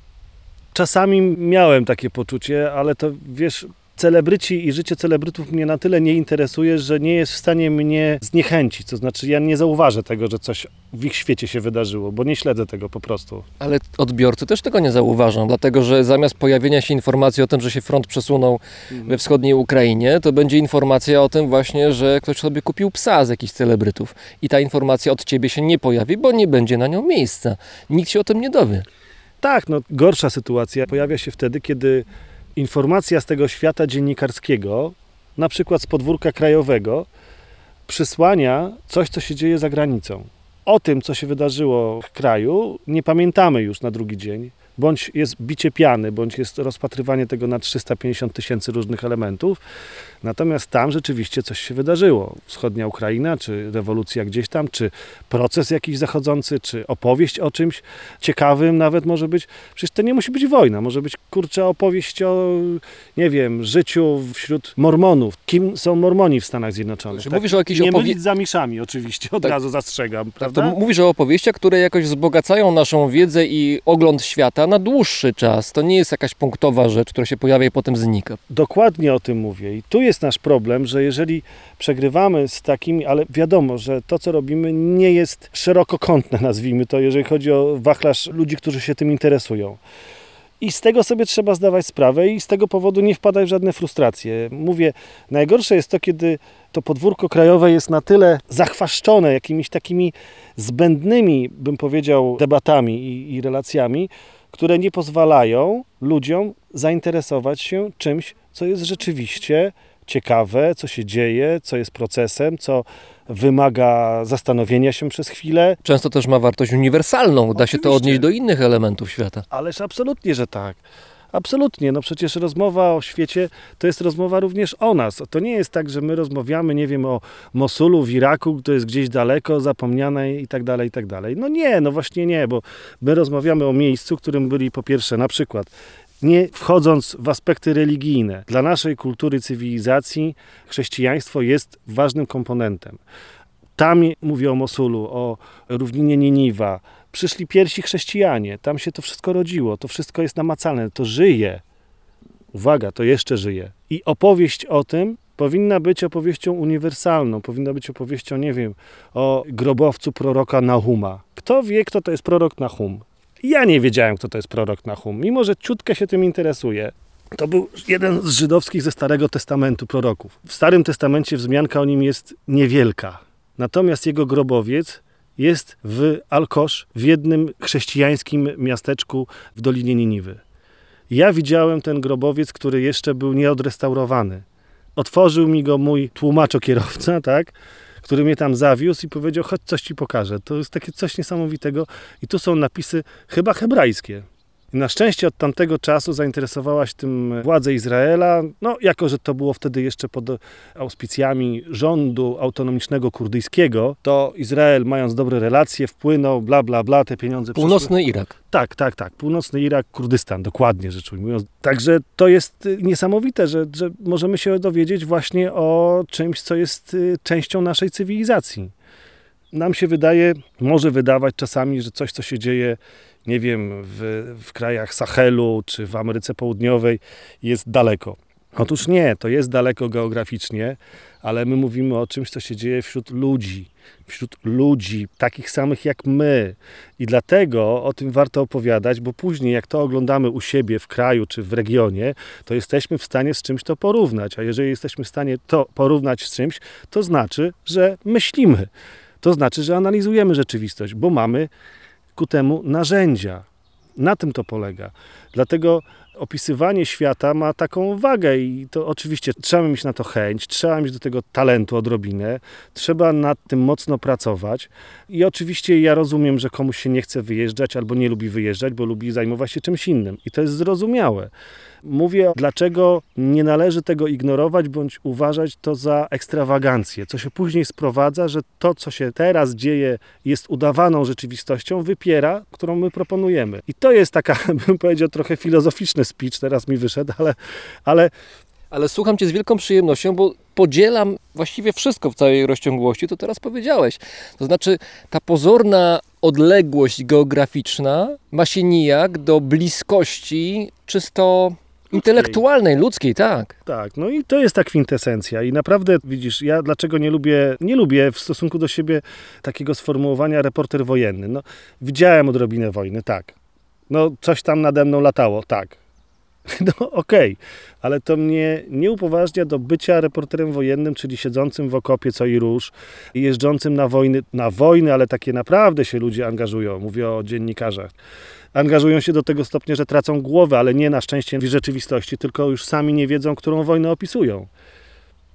Speaker 4: Czasami miałem takie poczucie, ale to wiesz, celebryci i życie celebrytów mnie na tyle nie interesuje, że nie jest w stanie mnie zniechęcić. To znaczy, ja nie zauważę tego, że coś w ich świecie się wydarzyło, bo nie śledzę tego po prostu.
Speaker 1: Ale odbiorcy też tego nie zauważą, dlatego że zamiast pojawienia się informacji o tym, że się front przesunął we wschodniej Ukrainie, to będzie informacja o tym właśnie, że ktoś sobie kupił psa z jakichś celebrytów. I ta informacja od ciebie się nie pojawi, bo nie będzie na nią miejsca. Nikt się o tym nie dowie.
Speaker 4: Tak, no gorsza sytuacja pojawia się wtedy, kiedy informacja z tego świata dziennikarskiego, na przykład z podwórka krajowego, przysłania coś, co się dzieje za granicą. O tym, co się wydarzyło w kraju, nie pamiętamy już na drugi dzień. Bądź jest bicie piany, bądź jest rozpatrywanie tego na 350 tysięcy różnych elementów. Natomiast tam rzeczywiście coś się wydarzyło. Wschodnia Ukraina, czy rewolucja gdzieś tam, czy proces jakiś zachodzący, czy opowieść o czymś ciekawym nawet może być. Przecież to nie musi być wojna, może być kurczę opowieść o, nie wiem, życiu wśród Mormonów. Kim są Mormoni w Stanach Zjednoczonych?
Speaker 1: Znaczy, mówisz o jakiejś
Speaker 4: nie
Speaker 1: opowie-
Speaker 4: mylić z zamiszami oczywiście, od
Speaker 1: Tak.
Speaker 4: razu zastrzegam, prawda?
Speaker 1: m- mówisz o opowieściach, które jakoś wzbogacają naszą wiedzę i ogląd świata na dłuższy czas. To nie jest jakaś punktowa rzecz, która się pojawia i potem znika.
Speaker 4: Dokładnie o tym mówię. I tu jest nasz problem, że jeżeli przegrywamy z takimi, ale wiadomo, że to, co robimy, nie jest szerokokątne, [LAUGHS] nazwijmy to, jeżeli chodzi o wachlarz ludzi, którzy się tym interesują. I z tego sobie trzeba zdawać sprawę i z tego powodu nie wpadać w żadne frustracje. Mówię, najgorsze jest to, kiedy to podwórko krajowe jest na tyle zachwaszczone jakimiś takimi zbędnymi, bym powiedział, debatami i, i relacjami, które nie pozwalają ludziom zainteresować się czymś, co jest rzeczywiście ciekawe, co się dzieje, co jest procesem, co wymaga zastanowienia się przez chwilę.
Speaker 1: Często też ma wartość uniwersalną. Da się to
Speaker 4: Oczywiście.
Speaker 1: odnieść do innych elementów świata.
Speaker 4: Ależ absolutnie, że tak. Absolutnie, no przecież rozmowa o świecie to jest rozmowa również o nas. To nie jest tak, że my rozmawiamy, nie wiem, o Mosulu w Iraku, to jest gdzieś daleko, zapomniane i tak dalej, i tak dalej. No nie, no właśnie nie, bo my rozmawiamy o miejscu, którym byli po pierwsze na przykład nie wchodząc w aspekty religijne, dla naszej kultury, cywilizacji chrześcijaństwo jest ważnym komponentem. Tam mówię o Mosulu, o równinie Niniwa. Przyszli pierwsi chrześcijanie, tam się to wszystko rodziło, to wszystko jest namacalne, to żyje. Uwaga, to jeszcze żyje. I opowieść o tym powinna być opowieścią uniwersalną, powinna być opowieścią, nie wiem, o grobowcu proroka Nahuma. Kto wie, kto to jest prorok Nahum? Ja nie wiedziałem, kto to jest prorok Nahum, mimo że ciutkę się tym interesuję. To był jeden z żydowskich ze Starego Testamentu proroków. W Starym Testamencie wzmianka o nim jest niewielka. Natomiast jego grobowiec jest w Alkosz, w jednym chrześcijańskim miasteczku w Dolinie Niniwy. Ja widziałem ten grobowiec, który jeszcze był nieodrestaurowany. Otworzył mi go mój tłumaczokierowca, tak? Który mnie tam zawiózł i powiedział, chodź coś ci pokażę. To jest takie coś niesamowitego i tu są napisy chyba hebrajskie. Na szczęście od tamtego czasu zainteresowała się tym władze Izraela, no jako, że to było wtedy jeszcze pod auspicjami rządu autonomicznego kurdyjskiego, to Izrael mając dobre relacje wpłynął, bla bla bla, te pieniądze przyszły.
Speaker 1: Północny Irak.
Speaker 4: Tak, tak, tak. Północny Irak, Kurdystan, dokładnie rzecz ujmując. Także to jest y, niesamowite, że, że możemy się dowiedzieć właśnie o czymś, co jest y, częścią naszej cywilizacji. Nam się wydaje, może wydawać czasami, że coś, co się dzieje, nie wiem, w, w krajach Sahelu czy w Ameryce Południowej, jest daleko. Otóż nie, to jest daleko geograficznie, ale my mówimy o czymś, co się dzieje wśród ludzi, wśród ludzi takich samych jak my. I dlatego o tym warto opowiadać, bo później, jak to oglądamy u siebie w kraju czy w regionie, to jesteśmy w stanie z czymś to porównać. A jeżeli jesteśmy w stanie to porównać z czymś, to znaczy, że myślimy. To znaczy, że analizujemy rzeczywistość, bo mamy ku temu narzędzia. Na tym to polega. Dlatego opisywanie świata ma taką wagę i to oczywiście trzeba mieć na to chęć, trzeba mieć do tego talentu odrobinę, trzeba nad tym mocno pracować i oczywiście ja rozumiem, że komuś się nie chce wyjeżdżać albo nie lubi wyjeżdżać, bo lubi zajmować się czymś innym i to jest zrozumiałe. Mówię, dlaczego nie należy tego ignorować bądź uważać to za ekstrawagancję, co się później sprowadza, że to, co się teraz dzieje, jest udawaną rzeczywistością, wypiera, którą my proponujemy. I to jest taka, [LAUGHS] bym powiedział, trochę filozoficzny speech, teraz mi wyszedł, ale, ale
Speaker 1: Ale słucham Cię z wielką przyjemnością, bo podzielam właściwie wszystko w całej rozciągłości, to teraz powiedziałeś. To znaczy, ta pozorna odległość geograficzna ma się nijak do bliskości czysto intelektualnej, ludzkiej, tak.
Speaker 4: Tak, no i to jest ta kwintesencja i naprawdę widzisz, ja dlaczego nie lubię, nie lubię w stosunku do siebie takiego sformułowania reporter wojenny. No, widziałem odrobinę wojny, tak. No, coś tam nade mną latało, tak. [LAUGHS] No okej, ale to mnie nie upoważnia do bycia reporterem wojennym, czyli siedzącym w okopie co i róż, jeżdżącym na wojny, na wojny, ale takie naprawdę się ludzie angażują, mówię o dziennikarzach. Angażują się do tego stopnia, że tracą głowę, ale nie na szczęście w rzeczywistości, tylko już sami nie wiedzą, którą wojnę opisują.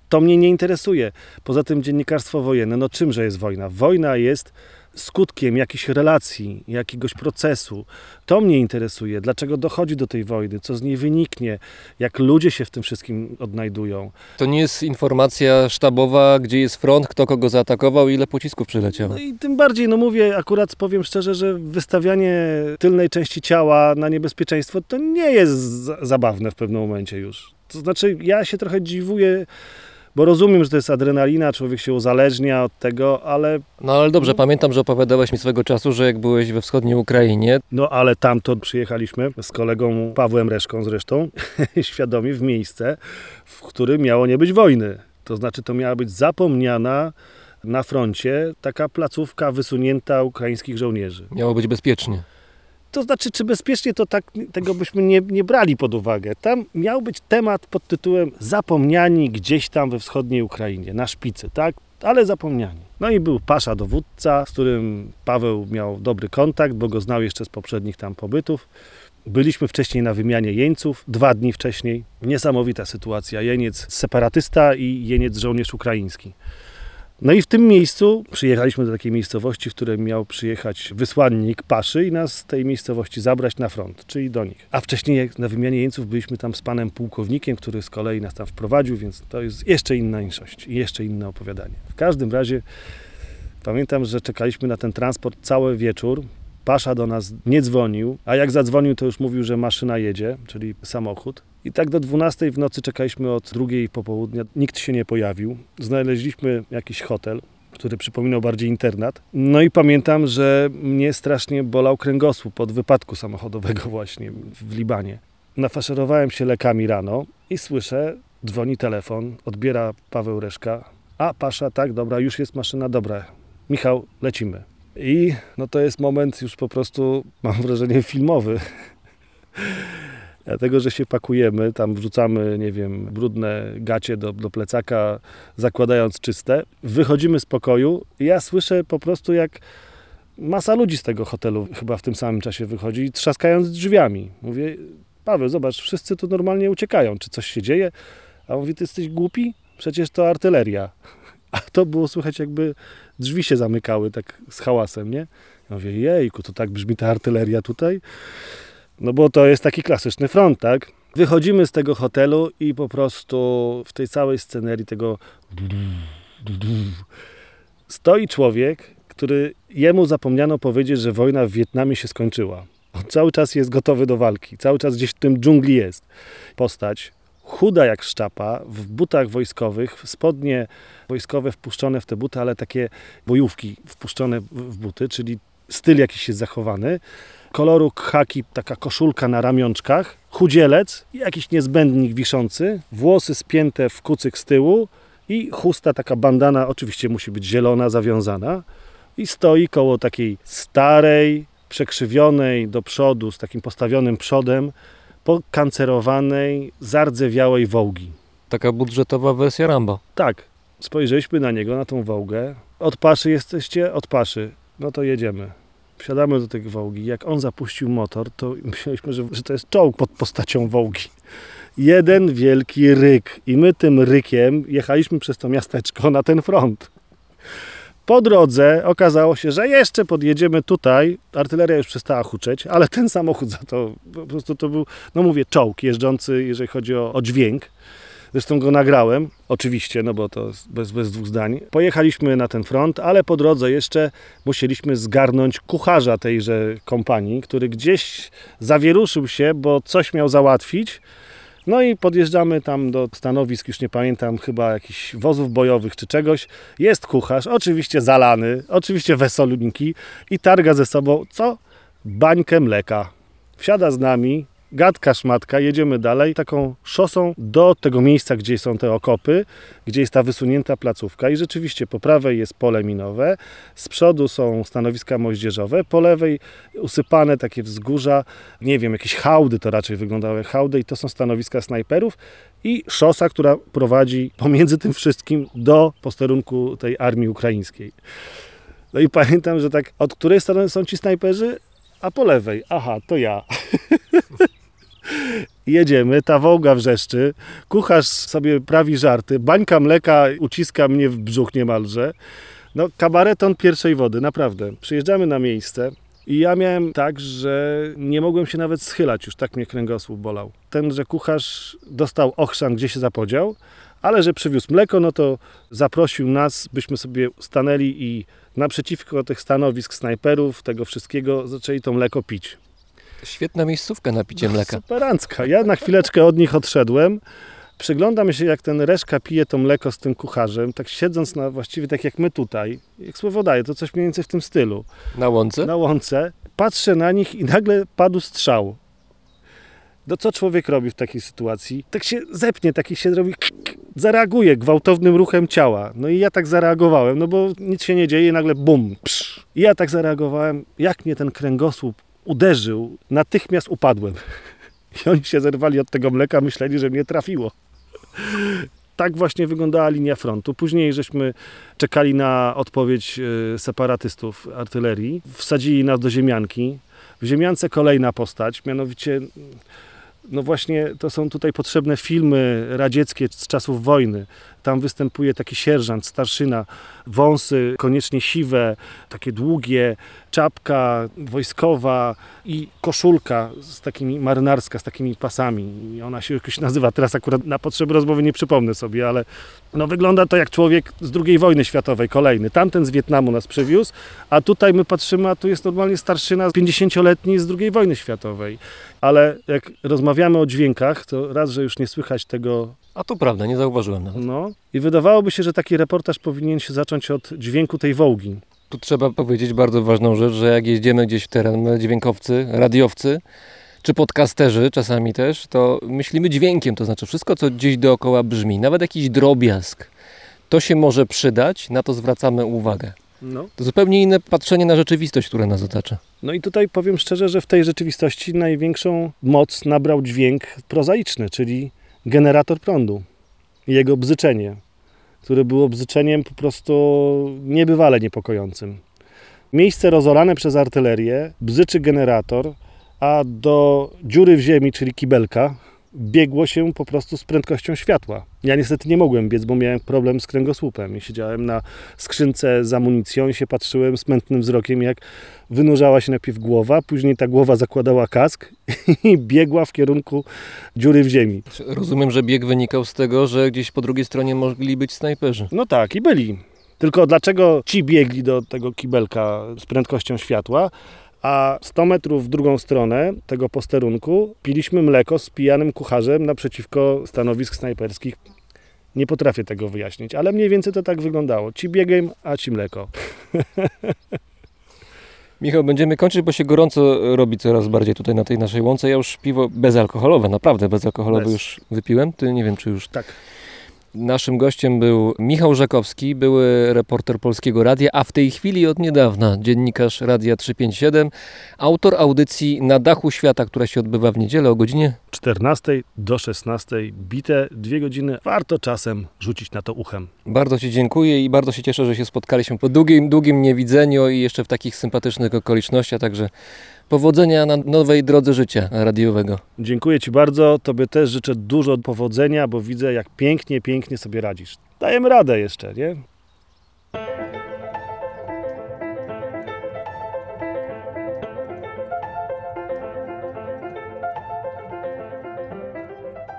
Speaker 4: To mnie nie interesuje. Poza tym dziennikarstwo wojenne, no czymże jest wojna? Wojna jest skutkiem jakichś relacji, jakiegoś procesu. To mnie interesuje. Dlaczego dochodzi do tej wojny? Co z niej wyniknie? Jak ludzie się w tym wszystkim odnajdują?
Speaker 1: To nie jest informacja sztabowa, gdzie jest front, kto kogo zaatakował i ile pocisków przyleciało.
Speaker 4: No i tym bardziej, no mówię, akurat powiem szczerze, że wystawianie tylnej części ciała na niebezpieczeństwo to nie jest za- zabawne w pewnym momencie już. To znaczy, ja się trochę dziwuję, bo rozumiem, że to jest adrenalina, człowiek się uzależnia od tego, ale
Speaker 1: No ale dobrze, pamiętam, że opowiadałeś mi swego czasu, że jak byłeś we wschodniej Ukrainie,
Speaker 4: No ale tamto przyjechaliśmy z kolegą Pawłem Reszką zresztą, [LAUGHS] świadomie w miejsce, w którym miało nie być wojny. To znaczy to miała być zapomniana na froncie taka placówka wysunięta ukraińskich żołnierzy.
Speaker 1: miało być bezpiecznie.
Speaker 4: To znaczy, czy bezpiecznie, to tak tego byśmy nie, nie brali pod uwagę. Tam miał być temat pod tytułem Zapomniani gdzieś tam we wschodniej Ukrainie, na szpicy, tak? Ale zapomniani. No i był pasza dowódca, z którym Paweł miał dobry kontakt, bo go znał jeszcze z poprzednich tam pobytów. Byliśmy wcześniej na wymianie jeńców, dwa dni wcześniej. Niesamowita sytuacja. Jeniec separatysta i jeniec żołnierz ukraiński. No i w tym miejscu przyjechaliśmy do takiej miejscowości, w której miał przyjechać wysłannik Paszy i nas z tej miejscowości zabrać na front, czyli do nich. A wcześniej jak na wymianie jeńców byliśmy tam z panem pułkownikiem, który z kolei nas tam wprowadził, więc to jest jeszcze inna inszość i jeszcze inne opowiadanie. W każdym razie pamiętam, że czekaliśmy na ten transport cały wieczór. Pasza do nas nie dzwonił, a jak zadzwonił, to już mówił, że maszyna jedzie, czyli samochód. I tak do 12 w nocy czekaliśmy od drugiej po południa. Nikt się nie pojawił. Znaleźliśmy jakiś hotel, który przypominał bardziej internat. No i pamiętam, że mnie strasznie bolał kręgosłup od wypadku samochodowego właśnie w Libanie. Nafaszerowałem się lekami rano i słyszę, dzwoni telefon, odbiera Paweł Reszka. A, Pasza, tak, dobra, już jest maszyna, dobra. Michał, lecimy. I no to jest moment już po prostu, mam wrażenie, filmowy. Dlatego, że się pakujemy, tam wrzucamy, nie wiem, brudne gacie do, do plecaka, zakładając czyste. Wychodzimy z pokoju i ja słyszę po prostu jak masa ludzi z tego hotelu chyba w tym samym czasie wychodzi, trzaskając drzwiami. Mówię, Paweł, zobacz, wszyscy tu normalnie uciekają. Czy coś się dzieje? A on mówi, ty jesteś głupi? Przecież to artyleria. a to było słychać jakby drzwi się zamykały tak z hałasem, nie? Ja mówię, jejku, to tak brzmi ta artyleria tutaj? No bo to jest taki klasyczny front, tak? Wychodzimy z tego hotelu i po prostu w tej całej scenerii tego stoi człowiek, który jemu zapomniano powiedzieć, że wojna w Wietnamie się skończyła. On cały czas jest gotowy do walki, cały czas gdzieś w tym dżungli jest. Postać chuda jak szczapa, w butach wojskowych, spodnie wojskowe wpuszczone w te buty, ale takie bojówki wpuszczone w- buty, czyli styl jakiś jest zachowany. Koloru khaki, taka koszulka na ramionczkach, chudzielec, jakiś niezbędnik wiszący, włosy spięte w kucyk z tyłu i chusta, taka bandana, oczywiście musi być zielona, zawiązana i stoi koło takiej starej, przekrzywionej do przodu, z takim postawionym przodem, pokancerowanej, zardzewiałej wołgi.
Speaker 1: Taka budżetowa wersja Rambo.
Speaker 4: Tak, spojrzeliśmy na niego, na tą wołgę. Od paszy jesteście? Od paszy. No to jedziemy. Wsiadamy do tej wołgi. Jak on zapuścił motor, to [LAUGHS] myśleliśmy, że, że to jest czołg pod postacią wołgi. Jeden wielki ryk. I my tym rykiem jechaliśmy przez to miasteczko na ten front. Po drodze okazało się, że jeszcze podjedziemy tutaj. Artyleria już przestała huczeć, ale ten samochód za to po prostu to był, no mówię, czołg jeżdżący, jeżeli chodzi o, o dźwięk. Zresztą go nagrałem, oczywiście, no bo to bez, bez dwóch zdań. Pojechaliśmy na ten front, ale po drodze jeszcze musieliśmy zgarnąć kucharza tejże kompanii, który gdzieś zawieruszył się, bo coś miał załatwić. No i podjeżdżamy tam do stanowisk, już nie pamiętam, chyba jakichś wozów bojowych czy czegoś. Jest kucharz, oczywiście zalany, oczywiście wesolunki i targa ze sobą, co? Bańkę mleka. Wsiada z nami, gadka szmatka, jedziemy dalej taką szosą do tego miejsca, gdzie są te okopy, gdzie jest ta wysunięta placówka i rzeczywiście po prawej jest pole minowe, z przodu są stanowiska moździerzowe, po lewej usypane takie wzgórza, nie wiem, jakieś hałdy to raczej wyglądały hałdy i to są stanowiska snajperów i szosa, która prowadzi pomiędzy tym wszystkim do posterunku tej armii ukraińskiej. No i pamiętam, że tak, od której strony są ci snajperzy? A po lewej. Aha, to ja. [LAUGHS] Jedziemy, ta wołga wrzeszczy, kucharz sobie prawi żarty, bańka mleka uciska mnie w brzuch niemalże. No, kabareton pierwszej wody, naprawdę. Przyjeżdżamy na miejsce i ja miałem tak, że nie mogłem się nawet schylać, już tak mnie kręgosłup bolał. Tenże kucharz dostał ochrzan, gdzie się zapodział, ale że przywiózł mleko, no to zaprosił nas, byśmy sobie stanęli i naprzeciwko tych stanowisk snajperów, tego wszystkiego, zaczęli to mleko pić.
Speaker 1: Świetna miejscówka na picie mleka.
Speaker 4: Superancka. Ja na chwileczkę od nich odszedłem. Przyglądam się, jak ten Reszka pije to mleko z tym kucharzem, tak siedząc na właściwie tak jak my tutaj, jak słowo daje, to coś mniej więcej w tym stylu,
Speaker 1: Na łące?
Speaker 4: na łące. Patrzę na nich i nagle padł strzał. No co człowiek robi w takiej sytuacji? Tak się zepnie, taki się robi, zareaguje gwałtownym ruchem ciała. No i ja tak zareagowałem, no bo nic się nie dzieje i nagle bum, psz. I ja tak zareagowałem, jak mnie ten kręgosłup uderzył, natychmiast upadłem. [LAUGHS] I oni się zerwali od tego mleka, myśleli, że mnie trafiło. Tak właśnie wyglądała linia frontu. Później żeśmy czekali na odpowiedź e, separatystów artylerii. Wsadzili nas do ziemianki. W ziemiance kolejna postać, mianowicie no właśnie to są tutaj potrzebne filmy radzieckie z czasów wojny. Tam występuje taki sierżant, starszyna, wąsy koniecznie siwe, takie długie, czapka wojskowa i koszulka z takimi marynarska, z takimi pasami. I ona się jakoś nazywa, teraz akurat na potrzeby rozmowy nie przypomnę sobie, ale no wygląda to jak człowiek z II wojny światowej, kolejny. Tamten z Wietnamu nas przywiózł, a tutaj my patrzymy, a tu jest normalnie starszyna 50-letni z II wojny światowej. Ale jak rozmawiamy o dźwiękach, to raz, że już nie słychać tego
Speaker 1: A to prawda, nie zauważyłem nawet.
Speaker 4: no i wydawałoby się, że taki reportaż powinien się zacząć od dźwięku tej wołgi.
Speaker 1: Tu trzeba powiedzieć bardzo ważną rzecz, że jak jeździmy gdzieś w teren, dźwiękowcy, radiowcy, czy podcasterzy czasami też, to myślimy dźwiękiem, to znaczy wszystko, co gdzieś dookoła brzmi, nawet jakiś drobiazg, to się może przydać, na to zwracamy uwagę.
Speaker 4: No.
Speaker 1: To zupełnie inne patrzenie na rzeczywistość, która nas otacza.
Speaker 4: no i tutaj powiem szczerze, że w tej rzeczywistości największą moc nabrał dźwięk prozaiczny, czyli generator prądu. Jego bzyczenie, które było bzyczeniem po prostu niebywale niepokojącym. Miejsce rozorane przez artylerię, bzyczy generator, a do dziury w ziemi, czyli kibelka, biegło się po prostu z prędkością światła. Ja niestety nie mogłem biec, bo miałem problem z kręgosłupem i siedziałem na skrzynce z amunicją i się patrzyłem smętnym wzrokiem, jak wynurzała się najpierw głowa, później ta głowa zakładała kask [LAUGHS] i biegła w kierunku dziury w ziemi.
Speaker 1: Rozumiem, że bieg wynikał z tego, że gdzieś po drugiej stronie mogli być snajperzy.
Speaker 4: No tak, i byli. Tylko dlaczego ci biegli do tego kibelka z prędkością światła, a 100 metrów w drugą stronę tego posterunku piliśmy mleko z pijanym kucharzem naprzeciwko stanowisk snajperskich? Nie potrafię tego wyjaśnić, ale mniej więcej to tak wyglądało. Ci biegiem, a ci mleko. [LAUGHS]
Speaker 1: Michał, będziemy kończyć, bo się gorąco robi coraz bardziej tutaj na tej naszej łące. Ja już piwo bezalkoholowe, naprawdę bezalkoholowe
Speaker 4: Bez.
Speaker 1: już wypiłem. Ty nie wiem, czy już
Speaker 4: Tak.
Speaker 1: Naszym gościem był Michał Żakowski, były reporter Polskiego Radia, a w tej chwili od niedawna dziennikarz Radia 357, autor audycji Na dachu świata, która się odbywa w niedzielę o godzinie
Speaker 4: 14 do 16, bite dwie godziny. Warto czasem rzucić na to uchem.
Speaker 1: Bardzo Ci dziękuję i bardzo się cieszę, że się spotkaliśmy po długim, długim niewidzeniu i jeszcze w takich sympatycznych okolicznościach, także powodzenia na nowej drodze życia radiowego.
Speaker 4: Dziękuję Ci bardzo. Tobie też życzę dużo powodzenia, bo widzę, jak pięknie, pięknie sobie radzisz. Dajemy radę jeszcze, nie?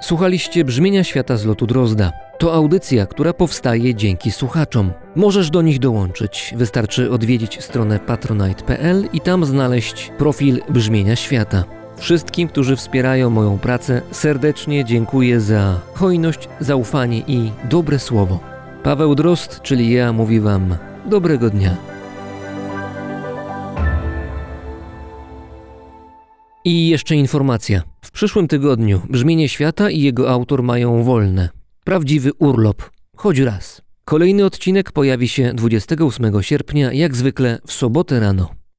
Speaker 5: Słuchaliście brzmienia świata z lotu Drozda. To audycja, która powstaje dzięki słuchaczom. Możesz do nich dołączyć. Wystarczy odwiedzić stronę patronite.pl i tam znaleźć profil brzmienia świata. Wszystkim, którzy wspierają moją pracę, serdecznie dziękuję za hojność, zaufanie i dobre słowo. Paweł Drozd, czyli ja, mówi Wam dobrego dnia. I jeszcze informacja. W przyszłym tygodniu Brzmienie Świata i jego autor mają wolne. Prawdziwy urlop. Choć raz. Kolejny odcinek pojawi się 28 sierpnia, jak zwykle w sobotę rano.